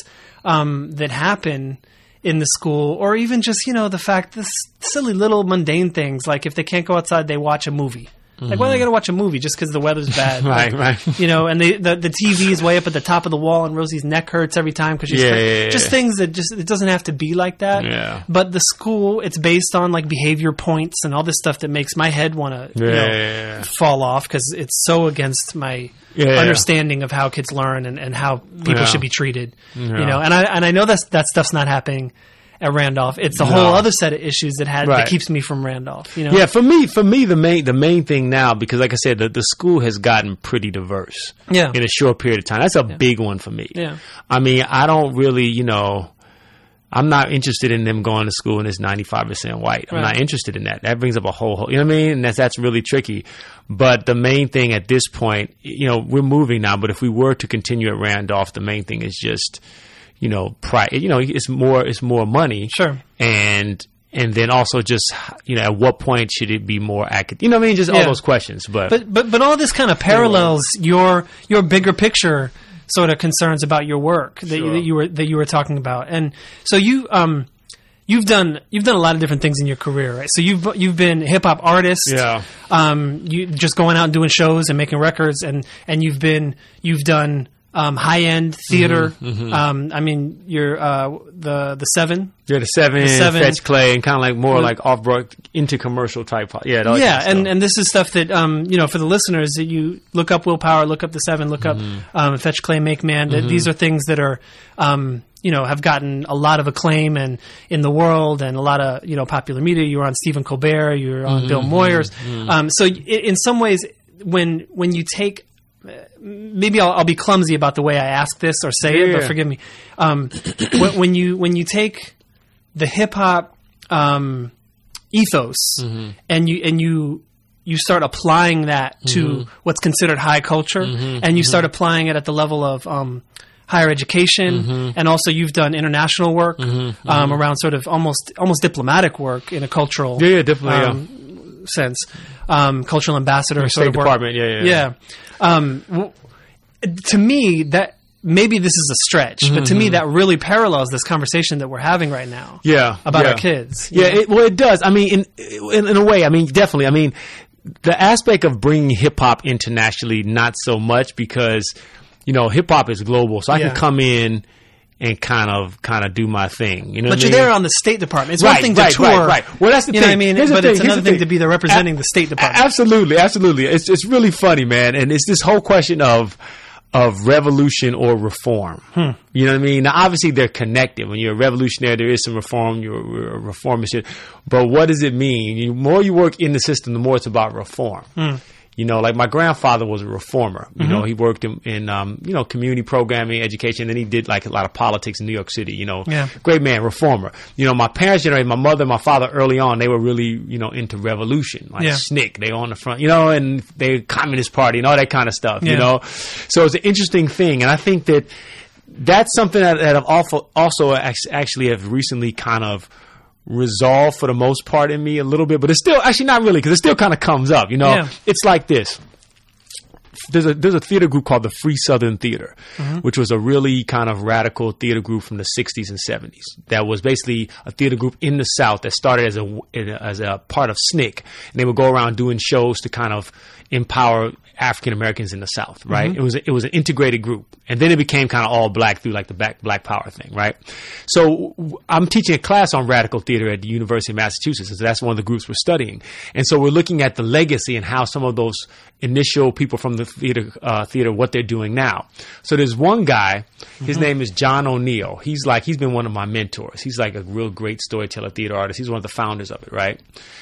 um, that happen in the school, or even just you know the fact this silly little mundane things like if they can't go outside, they watch a movie. Like why do they got to watch a movie just because the weather's bad? Right, Like, right. You know, and they, the the TV is way up at the top of the wall, and Rosie's neck hurts every time because she's Yeah, yeah, yeah, just things that just it doesn't have to be like that. Yeah. But the school, it's based on like behavior points and all this stuff that makes my head want to you know, fall off because it's so against my understanding of how kids learn and, and how people should be treated. You know, and I and I know that's that stuff's not happening at Randolph. It's a No. whole other set of issues that had that keeps me from Randolph. You know, Yeah, for me, for me, the main the main thing now, because like I said, the, the school has gotten pretty diverse. Yeah. in a short period of time. That's a big one for me. Yeah. I mean, I don't really, you know, I'm not interested in them going to school and it's 95 percent white. I'm Right. not interested in that. That brings up a whole, whole you know what I mean? And that's that's really tricky. But the main thing at this point, you know, we're moving now. But if we were to continue at Randolph, the main thing is just, you know, price. You know, it's more it's more money. Sure. And and then also just you know at what point should it be more academic? You know what I mean? Just all those questions. But, But but but all this kind of parallels your your bigger picture sort of concerns about your work that, you, that you were that you were talking about, and so you um you've done you've done a lot of different things in your career, right? So you've you've been hip hop artist, Yeah. Um, you just going out and doing shows and making records, and and you've been you've done. Um, high end theater. Mm-hmm, Um, I mean, you're uh, the the seven. yeah, the seven, the seven- fetch clay, and kind of like more like off broad into commercial type. Yeah, yeah, kind of and, and this is stuff that um, you know for the listeners that you look up willpower, look up the seven, look Mm-hmm. up um, fetch clay, make man. That These are things that are um, you know have gotten a lot of acclaim and in the world and a lot of you know popular media. You were on Stephen Colbert, you were on Mm-hmm. Bill Moyers. Um, so in some ways, when when you take maybe I'll, I'll be clumsy about the way I ask this or say it, but Yeah. forgive me. Um, when, when you when you take the hip hop um, ethos Mm-hmm. and you and you you start applying that to Mm-hmm. what's considered high culture, and you start applying it at the level of um, higher education, Mm-hmm. and also you've done international work um, around sort of almost almost diplomatic work in a cultural Yeah, yeah, definitely, yeah. um, sense, um, cultural ambassador sort State of work. Department. Yeah, yeah, Yeah. Um, w- to me, that maybe this is a stretch, but to me, that really parallels this conversation that we're having right now. Mm-hmm. Yeah, About yeah. our kids. Yeah, it, well, it does. I mean, in, in in a way, I mean, definitely. I mean, the aspect of bringing hip hop internationally, not so much because you know hip hop is global, so I Yeah. can come in and kind of kind of do my thing. You know, but you're I mean? there on the State Department. It's Right, one thing to right, tour, right, right. Well, that's the you thing. know what I mean. Here's but thing, it's another the thing to be there representing A- the State Department. Absolutely, absolutely. It's it's really funny, man, and it's this whole question of of revolution or reform. Hmm. You know what I mean? Now, obviously, they're connected. When you're a revolutionary, there is some reform. You're you're a reformist, but what does it mean? The more you work in the system, the more it's about reform. Hmm. You know, like my grandfather was a reformer. You Mm-hmm. know, he worked in, in um, you know community programming, education, and he did like a lot of politics in New York City. You know, Yeah. great man, reformer. You know, my parents' generation, my mother, and my father, early on, they were really you know into revolution, like Yeah. SNCC. They were on the front, you know, and they Communist Party and all that kind of stuff. Yeah. You know, so it's an interesting thing, and I think that that's something that, that I've also also actually have recently kind of resolved for the most part in me a little bit, but it's still actually not really because it still kind of comes up. You know, Yeah. it's like this there's a there's a theater group called the Free Southern Theater, mm-hmm. which was a really kind of radical theater group from the 60s and 70s. That was basically a theater group in the South that started as a as a part of SNCC, and they would go around doing shows to kind of empower African Americans in the South. Right? It was a, it was an integrated group, and then it became kind of all black through like the Black Black Power thing. Right? So w- I'm teaching a class on radical theater at the University of Massachusetts, and so that's one of the groups we're studying. And so we're looking at the legacy and how some of those initial people from the theater uh, theater what they're doing now. So there's one guy, his name is John O'Neal. He's like he's been one of my mentors. He's like a real great storyteller, theater artist. He's one of the founders of it, right?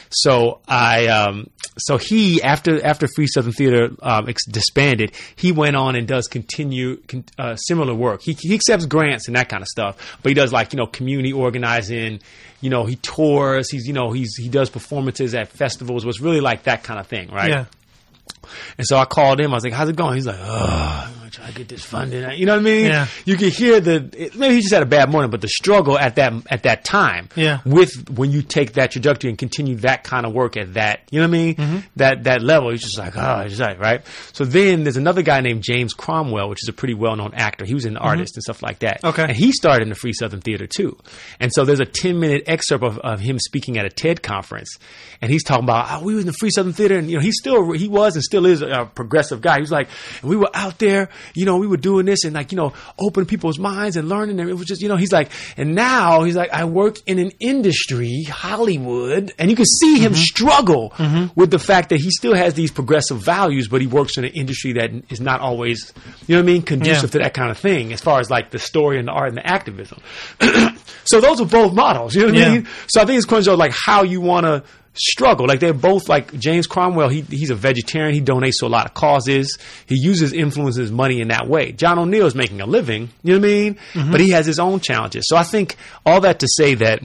So I um, so he after after Free Southern Theater um, disbanded, he went on and does continue con- uh, similar work. He he accepts grants and that kind of stuff, but he does like you know community organizing. You know, he tours. He's you know he's he does performances at festivals. Was really like that kind of thing, right? Yeah. And so I called him. I was like, "How's it going?" He's like, "Oh, I'm gonna try to get this funding." You know what I mean? Yeah. You can hear the it- maybe he just had a bad morning, but the struggle at that at that time. Yeah. With when you take that trajectory and continue that kind of work at that, you know what I mean? Mm-hmm. That that level, he's just like, oh, he's like, right. So then there's another guy named James Cromwell, which is a pretty well known actor. He was an artist and stuff like that. Mm-hmm. Okay. And he started in the Free Southern Theater too. And so there's a 10 minute excerpt of, of him speaking at a TED conference. And he's talking about, oh, we were in the Free Southern Theater. And, you know, he still, he was and still is a progressive guy. He was like, we were out there, you know, we were doing this and like, you know, opening people's minds and learning. And it was just, you know, he's like, and now he's like, I work in an industry, Hollywood. And you can see him mm-hmm. struggle mm-hmm. with the fact that he still has these progressive values, but he works in an industry that is not always, you know what I mean, conducive Yeah. to that kind of thing as far as like the story and the art and the activism. so those are both models, you know what Yeah. I mean? So I think it's question of like how you want to struggle. Like they're both like James Cromwell, he, he's a vegetarian. He donates to a lot of causes. He uses influences money in that way. John O'Neal is making a living, you know what I mean? But he has his own challenges. So I think all that to say that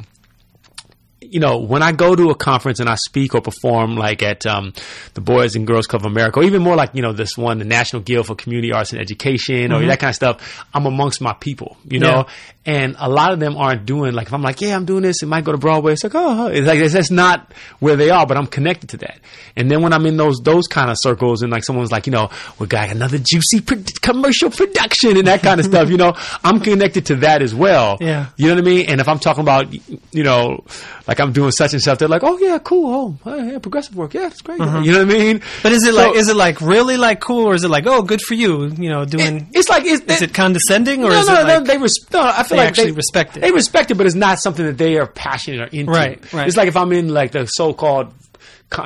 you know, when I go to a conference and I speak or perform, like at um, the Boys and Girls Club of America, or even more like you know this one, the National Guild for Community Arts and Education, or that kind of stuff, I'm amongst my people, you know, and a lot of them aren't doing like if I'm like, yeah, I'm doing this, it might go to Broadway. It's like, oh, it's like that's not where they are, but I'm connected to that. And then when I'm in those those kind of circles, and like someone's like, you know, we got another juicy pro- commercial production and that kind of stuff, you know, I'm connected to that as well. Yeah. You know what I mean? And if I'm talking about, you know, like I'm doing such and such, they're like, oh yeah, cool, oh yeah, progressive work, yeah, that's great. Mm-hmm. You know what I mean? But is it So- like is it like really like cool or is it like oh good for you you know doing It's like it's, is it condescending or no, is no, it no, they res- no, I feel they like actually they respect it? They respect it, but it's not something that they are passionate or into. Right, right. It's like if I'm in like the so-called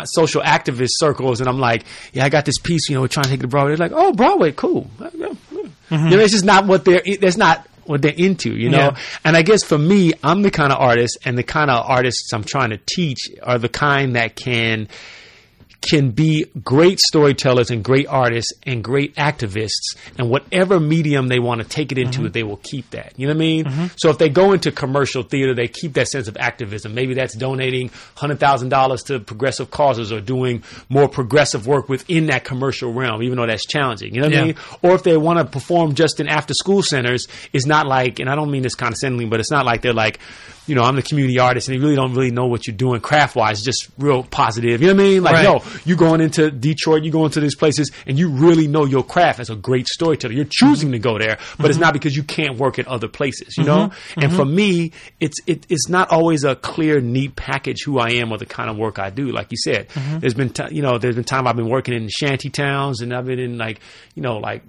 social activist circles, and I'm like, yeah, I got this piece, you know, we're trying to take it to Broadway. They're like, oh, Broadway, cool. Mm-hmm. You know, it's just not what they're. That's not what they're into, you know. Yeah. And I guess for me, I'm the kind of artist, and the kind of artists I'm trying to teach are the kind that can can be great storytellers and great artists and great activists and whatever medium they want to take it into mm-hmm. they will keep that. You know what i mean? Mm-hmm. So if they go into commercial theater they keep that sense of activism. Maybe that's donating $100000 to progressive causes or doing more progressive work within that commercial realm even though that's challenging. You know what i mean? Or if they want to perform just in after school centers it's not like and i don't mean this condescendingly but it's not like they're like you know i'm the community artist and you really don't really know what you're doing craft wise just real positive you know what i mean like Right. yo you going into Detroit, you're going to these places, and you really know your craft as a great storyteller. You're choosing to go there, but it's mm-hmm. not because you can't work at other places, you know. Mm-hmm. And for mm-hmm. me, it's it, it's not always a clear, neat package who I am or the kind of work I do. Like you said, there's been ti you know there's been time I've been working in shanty towns, and I've been in like you know like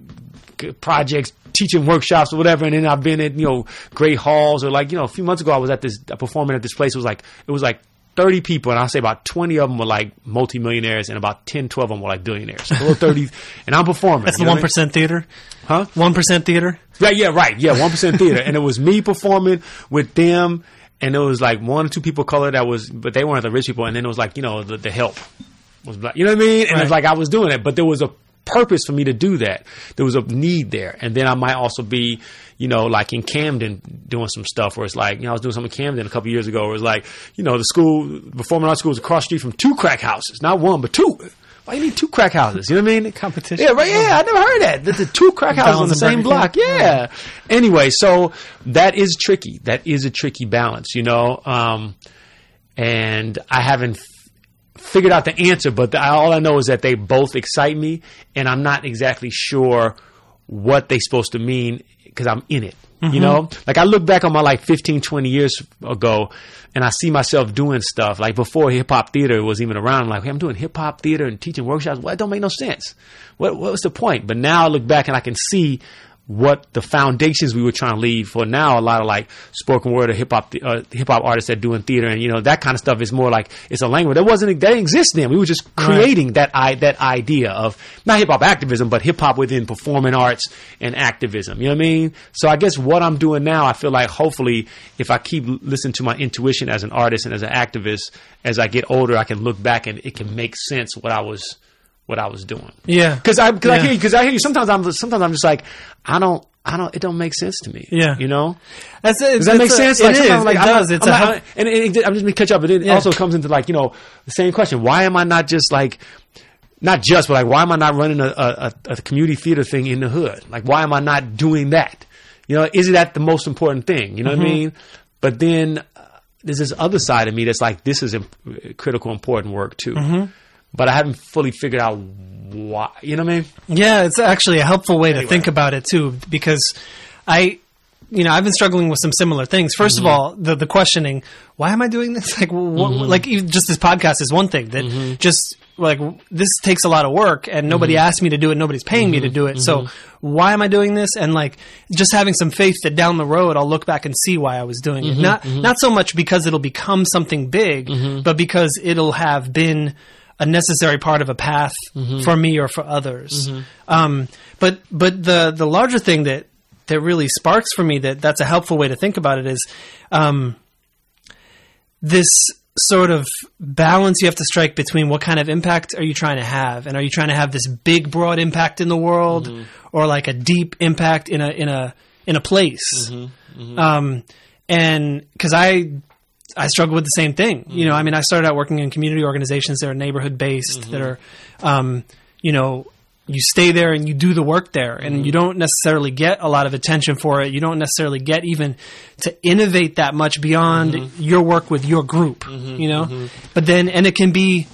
projects teaching workshops or whatever. And then I've been at, you know, great halls or like, you know, a few months ago I was at this uh, performing at this place. It was like, it was like 30 people, and I'll say about 20 of them were like multimillionaires, and about 10, 12 of them were like billionaires. So 30, and I'm performing. That's the 1% I mean? theater? Huh? 1% theater? Yeah, yeah, right. Yeah, 1% theater. and it was me performing with them, and it was like one or two people color that was, but they weren't the rich people, and then it was like, you know, the, the help was black. You know what I mean? And right. it's like I was doing it, but there was a purpose for me to do that. There was a need there. And then I might also be, you know, like in Camden doing some stuff where it's like, you know, I was doing something in Camden a couple years ago where it was like, you know, the school, performing arts school was across the street from two crack houses. Not one, but two. Why you need two crack houses? You know what I mean? Competition. Yeah, right. Yeah, I never heard that. The, the two crack houses on the same block. Yeah. yeah. Anyway, so that is tricky. That is a tricky balance, you know. Um, and I haven't figured out the answer, but the, all I know is that they both excite me, and I'm not exactly sure what they're supposed to mean because I'm in it. Mm-hmm. You know, like I look back on my like 15, 20 years ago, and I see myself doing stuff like before hip hop theater was even around. I'm like, hey, I'm doing hip hop theater and teaching workshops. Well, it don't make no sense. What, what was the point? But now I look back and I can see what the foundations we were trying to leave for now a lot of like spoken word or hip hop uh, hip hop artists that doing theater and you know that kind of stuff is more like it's a language that wasn't that didn't exist then. We were just creating right. that i that idea of not hip hop activism but hip hop within performing arts and activism. You know what i mean? So i guess what i'm doing now i feel like hopefully if i keep listening to my intuition as an artist and as an activist as i get older i can look back and it can make sense what i was what I was doing. Yeah, because I because yeah. I hear because I hear you. Sometimes I'm sometimes I'm just like I don't I don't it don't make sense to me. Yeah, you know. That's it. Does that make a, sense? It like, is. Like, it does. It's I'm like, and it, it, I'm just gonna catch up. But it yeah. also comes into like you know the same question. Why am I not just like not just, but like, why am I not running a, a, a, community theater thing in the hood? Like, why am I not doing that? You know, is that the most important thing? You know mm-hmm. what I mm-hmm. mean? But then uh, there's this other side of me that's like, this is imp- critical, important work too. Mm-hmm. But I haven't fully figured out why. You know what I mean? Yeah, it's actually a helpful way anyway. to think about it too, because I, you know, I've been struggling with some similar things. 1st mm-hmm. of all, the the questioning, why am I doing this? Like, what, mm-hmm. like just this podcast is one thing that mm-hmm. just like this takes a lot of work and nobody mm-hmm. asked me to do it nobody's paying me to mm-hmm. do it so mm-hmm. why am i doing this and like just having some faith that down the road i'll look back and see why i was doing it not not so much because it'll become something big but because it'll have been a necessary part of a path mm-hmm. for me or for others. Mm-hmm. Um, but but the the larger thing that that really sparks for me that that's a helpful way to think about it is um, this sort of balance you have to strike between what kind of impact are you trying to have and are you trying to have this big broad impact in the world mm-hmm. or like a deep impact in a in a in a place mm-hmm. Mm-hmm. um, and because I I struggle with the same thing. Mm-hmm. You know, I mean, I started out working in community organizations that are neighborhood based, mm-hmm. that are, um, you know, you stay there and you do the work there, and mm-hmm. you don't necessarily get a lot of attention for it. You don't necessarily get even to innovate that much beyond mm-hmm. your work with your group. Mm-hmm. You know, mm-hmm. but then and it can be,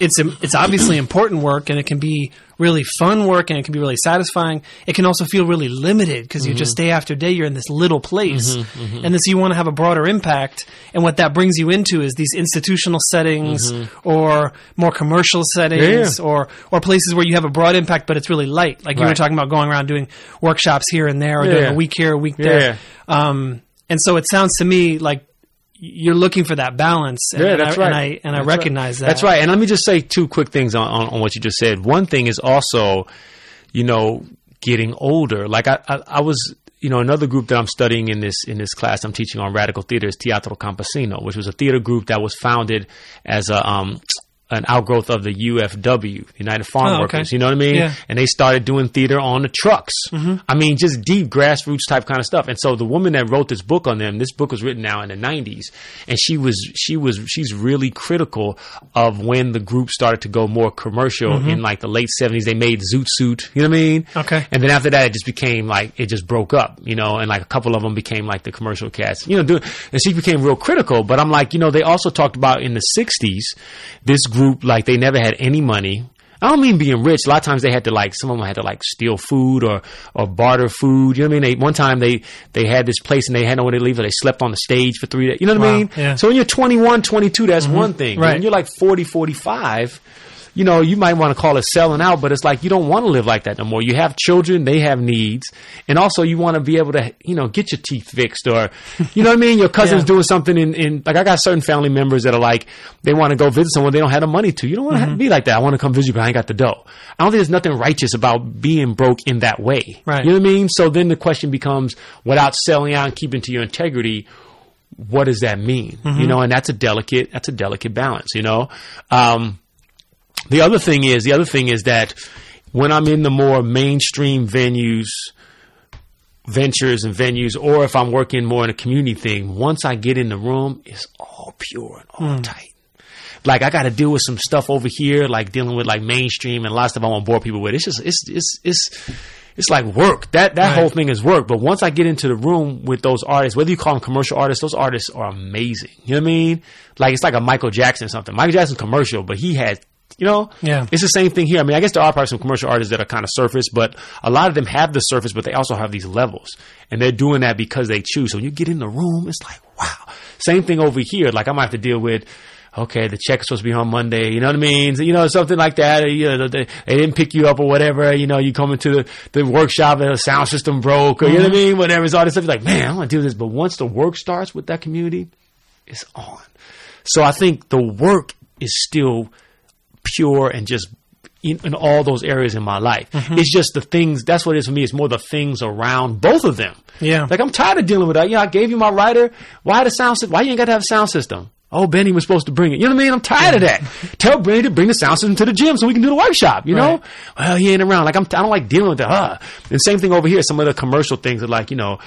it's it's obviously important work, and it can be really fun work and it can be really satisfying. It can also feel really limited because mm-hmm. you just day after day you're in this little place, mm-hmm, mm-hmm. and this you want to have a broader impact. And what that brings you into is these institutional settings mm-hmm. or more commercial settings yeah. or or places where you have a broad impact, but it's really light. Like right. you were talking about going around doing workshops here and there, or yeah. doing a week here, a week there. Um, and so it sounds to me like you're looking for that balance. And, yeah, that's and I, right. And I, and I recognize right. that. That's right. And let me just say two quick things on, on, on, what you just said. One thing is also, you know, getting older. Like I, I, I, was, you know, another group that I'm studying in this in this class I'm teaching on radical theater is Teatro Campesino, which was a theater group that was founded as a um, an outgrowth of the UFW, United Farm oh, okay. Workers. You know what I mean? Yeah. And they started doing theater on the trucks. Mm-hmm. I mean, just deep grassroots type kind of stuff. And so the woman that wrote this book on them, this book was written now in the '90s, and she was she was she's really critical of when the group started to go more commercial mm-hmm. in like the late '70s. They made Zoot Suit. You know what I mean? Okay. And then after that, it just became like it just broke up. You know, and like a couple of them became like the commercial cast. You know, doing, and she became real critical. But I'm like, you know, they also talked about in the '60s this group like they never never had any money. I don't mean being rich. A lot of times they had to like some of them had to like steal food or or barter food. You know what I mean? They, one time they they had this place and they had nowhere to leave. So they slept on the stage for three days. You know what wow. I mean? Yeah. So when you're 21, 22, that's mm-hmm. one thing. Right. When you're like 40, 45, you know, you might want to call it selling out, but it's like you don't want to live like that no more. You have children, they have needs, and also you want to be able to, you know, get your teeth fixed or, you know what I mean? Your cousin's Yeah. doing something in, in, like I got certain family members that are like, they want to go visit someone they don't have the money to. You don't want to be like that. I want to come visit you, but I ain't got the dough. I don't think there's nothing righteous about being broke in that way. Right. You know what I mean? So then the question becomes, without selling out and keeping to your integrity, what does that mean? You know, and that's a delicate, that's a delicate balance, you know? Um, the other thing is, the other thing is that when I'm in the more mainstream venues, ventures and venues, or if I'm working more in a community thing, once I get in the room, it's all pure and all hmm. tight. Like I got to deal with some stuff over here, like dealing with like mainstream and a lot of stuff I want to bore people with. It's just it's it's it's it's like work. That that Right. whole thing is work. But once I get into the room with those artists, whether you call them commercial artists, those artists are amazing. You know what I mean? Like it's like a Michael Jackson or something. Michael Jackson's commercial, but he had you know, Yeah. it's the same thing here. I mean, I guess there are probably some commercial artists that are kind of surface, but a lot of them have the surface, but they also have these levels, and they're doing that because they choose. So when you get in the room, it's like, wow. Same thing over here. Like I might have to deal with. Okay, the check's supposed to be on Monday. You know what I mean? So, you know, something like that. You know, they, they didn't pick you up or whatever. You know, you come into the, the workshop and the sound system broke or, you know what I mm-hmm. mean? Whatever. It's all this stuff. You're like, man, I want to do this. But once the work starts with that community, it's on. So I think the work is still pure and just in, in all those areas in my life. It's just the things. That's what it is for me. It's more the things around both of them. Yeah. Like I'm tired of dealing with that. You know, I gave you my writer. Why the sound system? Why you ain't got to have a sound system? Oh, Benny was supposed to bring it. You know what I mean? I'm tired of that. Tell Benny to bring the sound system to the gym so we can do the workshop. You know? Right. Well, he ain't around. Like I'm. I don't like dealing with that. Uh. And same thing over here. Some of the commercial things are like, you know.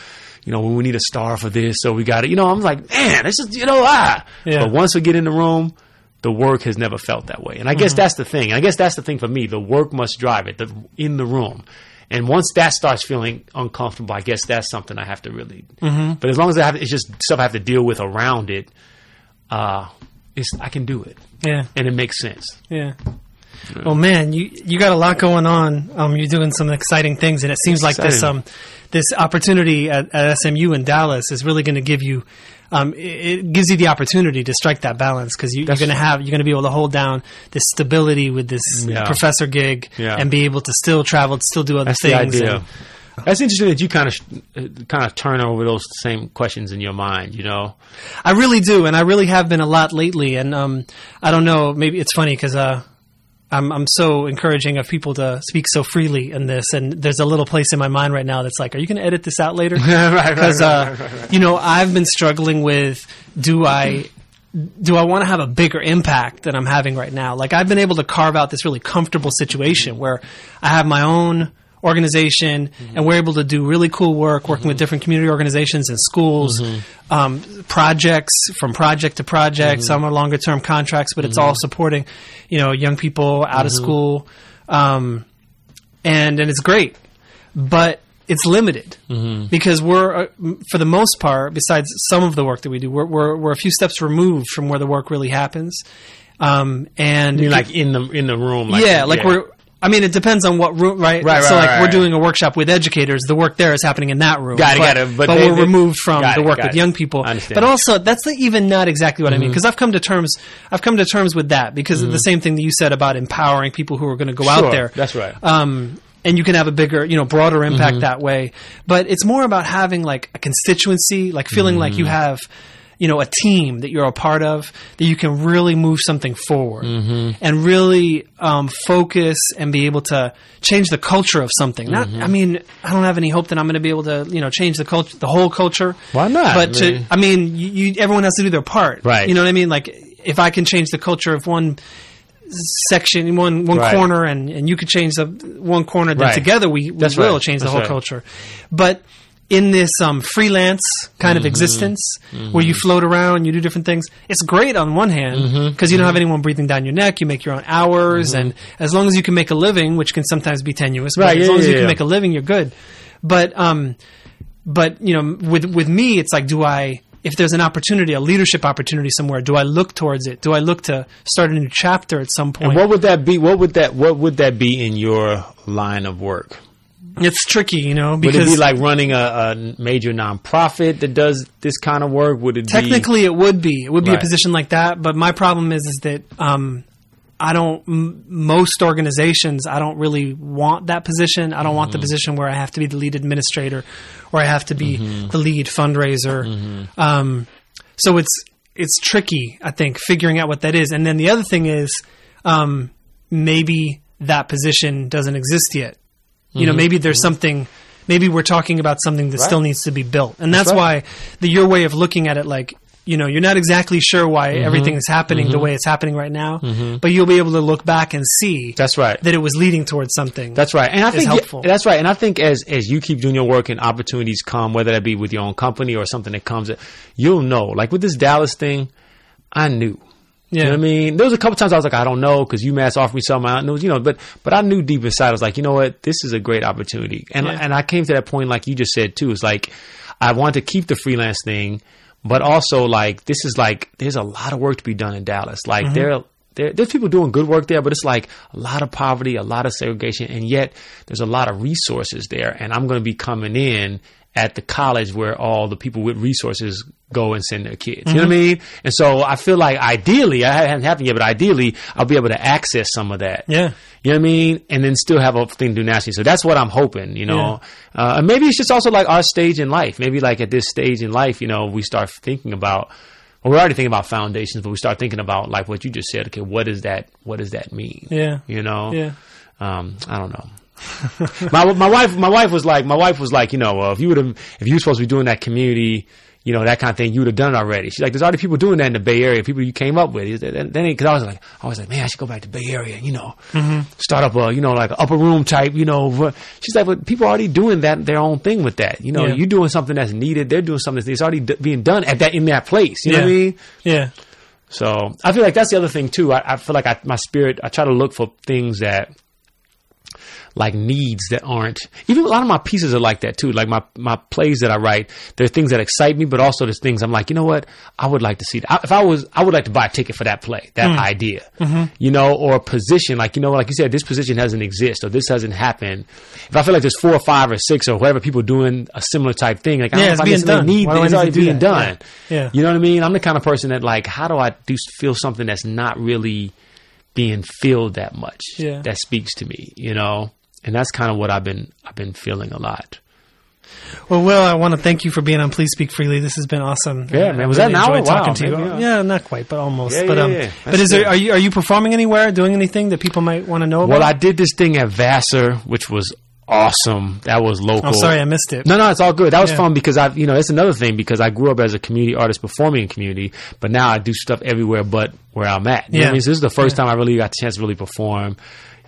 You know, we need a star for this, so we got it. You know, I'm like, man, this is, you know, ah. Yeah. But once we get in the room, the work has never felt that way. And I guess that's the thing. I guess that's the thing for me. The work must drive it the, in the room. And once that starts feeling uncomfortable, I guess that's something I have to really. But as long as I have, it's just stuff I have to deal with around it. Uh, it's I can do it, Yeah. and it makes sense. Yeah. Well, man, you you got a lot going on. Um, you're doing some exciting things, and it seems like this um this opportunity at, at SMU in Dallas is really going to give you. Um, it, it gives you the opportunity to strike that balance because you, you're going to have you're going to be able to hold down this stability with this Yeah. professor gig Yeah. and be able to still travel, still do other That's the things. idea. and- That's interesting that you kind of kind of turn over those same questions in your mind. You know, I really do, and I really have been a lot lately. And um, I don't know, maybe it's funny because uh, I'm I'm so encouraging of people to speak so freely in this, and there's a little place in my mind right now that's like, are you going to edit this out later? right, right, Because right, uh, you know, I've been struggling with do I do I want to have a bigger impact than I'm having right now? Like I've been able to carve out this really comfortable situation where I have my own organization and we're able to do really cool work working with different community organizations and schools um, projects from project to project some are longer term contracts but it's all supporting you know young people out of school um, and and it's great but it's limited because we're uh, for the most part besides some of the work that we do we're, we're, we're a few steps removed from where the work really happens um, and mean, like in the in the room. Like, yeah, like we're. I mean, it depends on what room, right? Right, So, right, like, right, we're doing a workshop with educators. The work there is happening in that room. Got it, but, got it. But But, they- we're they- removed from the work got with it. young people. But also, that's not even not exactly what I mean mm-hmm. because I've come to terms. I've come to terms with that because of the mm-hmm. same thing that you said about empowering people who are going to go Sure, out there. that's right. Um, and you can have a bigger, you know, broader impact mm-hmm. that way. But it's more about having like a constituency, like feeling like you have, you know, a team that you're a part of that you can really move something forward and really um, focus and be able to change the culture of something. Not, I mean, I don't have any hope that I'm going to be able to, you know, change the culture, the whole culture. Why not? But I to, mean- I mean, you, you, everyone has to do their part, Right. You know what I mean? Like, if I can change the culture of one section, one one Right. corner, and, and you could change the one corner, then Right. together we, we That's will right. change the That's whole culture. But in this um, freelance kind of Mm-hmm. existence where you float around, you do different things, it's great on one hand because Mm-hmm. you don't have anyone breathing down your neck. You make your own hours, and as long as you can make a living, which can sometimes be tenuous, but Right, as yeah, long as yeah, you can make a living, you're good. But um, but you know, with with me, it's like, do I? If there's an opportunity, a leadership opportunity somewhere, do I look towards it? Do I look to start a new chapter at some point? And what would that be? What would that What would that be in your line of work? It's tricky, you know, Would because it be like running a, a major nonprofit that does this kind of work? Would it be Technically, it would be. It would be Right. a position like that. But my problem is, is that um, I don't. M- most organizations, I don't really want that position. I don't want the position where I have to be the lead administrator, or I have to be the lead fundraiser. Um, so it's it's tricky. I think figuring out what that is, and then the other thing is um, maybe that position doesn't exist yet. You know, mm-hmm. maybe there's mm-hmm. something. Maybe we're talking about something that still needs to be built, and that's, right. why the your way of looking at it, like you know, you're not exactly sure why Mm-hmm. everything is happening the mm-hmm. way it's happening right now, but you'll be able to look back and see That's right. that it was leading towards something. That's right, and I think helpful. that's right, and I think as as you keep doing your work and opportunities come, whether that be with your own company or something that comes, you'll know. Like with this Dallas thing, I knew. Yeah. You know what I mean? There was a couple times I was like, I don't know, because UMass offered me something. I knew, you know, but but I knew deep inside, I was like, you know what, this is a great opportunity, and Yeah. and I came to that point, like you just said too. It's like I want to keep the freelance thing, but also like this is like there's a lot of work to be done in Dallas. Like Mm-hmm. there. There, there's people doing good work there, but it's like a lot of poverty, a lot of segregation, and yet there's a lot of resources there. And I'm going to be coming in at the college where all the people with resources go and send their kids. You know what I Mm-hmm. mean? And so I feel like ideally, I haven't happened yet, but ideally, I'll be able to access some of that. Yeah. You know what I mean? And then still have a thing to do nationally. So that's what I'm hoping, you know. Uh, and maybe it's just also like our stage in life. Maybe like at this stage in life, you know, we start thinking about, well, we're already thinking about foundations, but we start thinking about like what you just said. Okay, what does that, what does that mean? Yeah. You know? Yeah. Um, I don't know. my my wife my wife was like my wife was like you know uh, if you would have if you were supposed to be doing that community you know that kind of thing you would have done it already. She's like there's already people doing that in the Bay Area people you came up with. Then because I was like I was like man I should go back to Bay Area you know start up a you know like a upper room type you know. She's like but people are already doing that their own thing with that you know Yeah. you're doing something that's needed they're doing something that's already d- being done at that in that place you know what I mean. Yeah. So I feel like that's the other thing too. I, I feel like I, my spirit, I try to look for things that like needs that aren't even a lot of my pieces are like that too. Like my, my plays that I write, there are things that excite me, but also there's things I'm like, you know what? I would like to see that. If I was, I would like to buy a ticket for that play, that mm. idea, mm-hmm. you know, or a position like, you know, like you said, this position doesn't exist or this hasn't happened. If I feel like there's four or five or six or whatever people doing a similar type thing, like I Yeah, don't it's know if I being necessarily done. need Why do I it's need to do being that? done. Yeah. Yeah. You know what I mean? I'm the kind of person that like, how do I do feel something that's not really being filled that much? Yeah. That speaks to me, you know? And that's kind of what I've been I've been feeling a lot. Well, Will, I want to thank you for being on Please Speak Freely. This has been awesome. Yeah, man. Was really that an hour? talking Wow, to you. maybe, uh, yeah, not quite, but almost. Yeah, but yeah, um, yeah. but is there are you are you performing anywhere, doing anything that people might want to know about? Well, I did this thing at Vassar, which was awesome. That was local. I'm sorry, I missed it. No, no, it's all good. That was Yeah. fun because I, you know, it's another thing because I grew up as a community artist performing in community, but now I do stuff everywhere but where I'm at. You what I Yeah. mean? So this is the first time I really got the chance to really perform.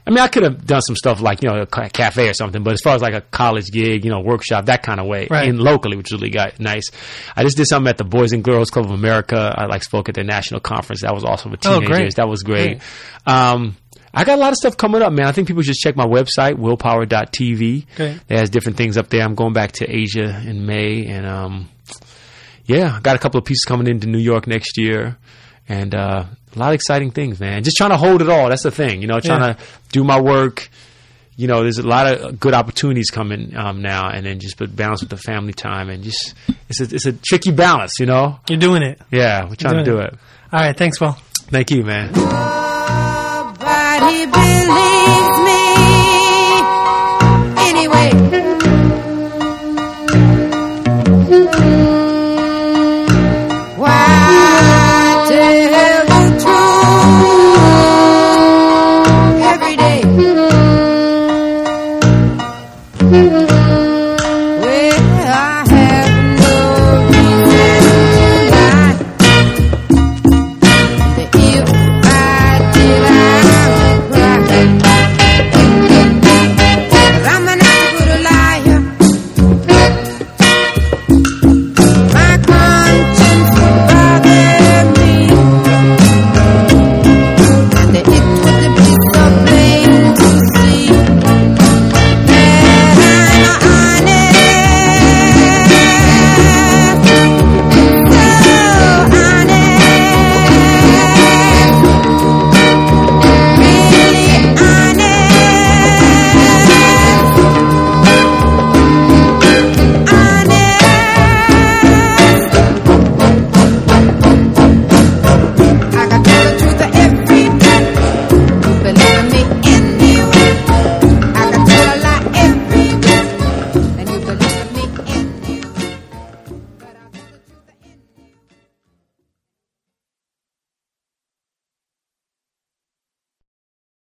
I mean, I could have done some stuff like, you know, a cafe or something, but as far as like a college gig, you know, workshop, that kind of way, Right. in locally, which really got nice. I just did something at the Boys and Girls Club of America. I like spoke at their national conference. That was awesome with Oh, teenagers. great. That was great. Great. Um, I got a lot of stuff coming up, man. I think people should check my website, willpower.tv. Great. It has different things up there. I'm going back to Asia in May, and um, yeah, I got a couple of pieces coming into New York next year, and uh, a lot of exciting things, man. Just trying to hold it all. That's the thing, you know, trying Yeah. to do my work. You know, there's a lot of good opportunities coming um, now, and then just but balance with the family time, and just it's a it's a tricky balance, you know. You're doing it. Yeah, we're trying to do doing it. All right, thanks, Will. Thank you, man. Nobody believes me.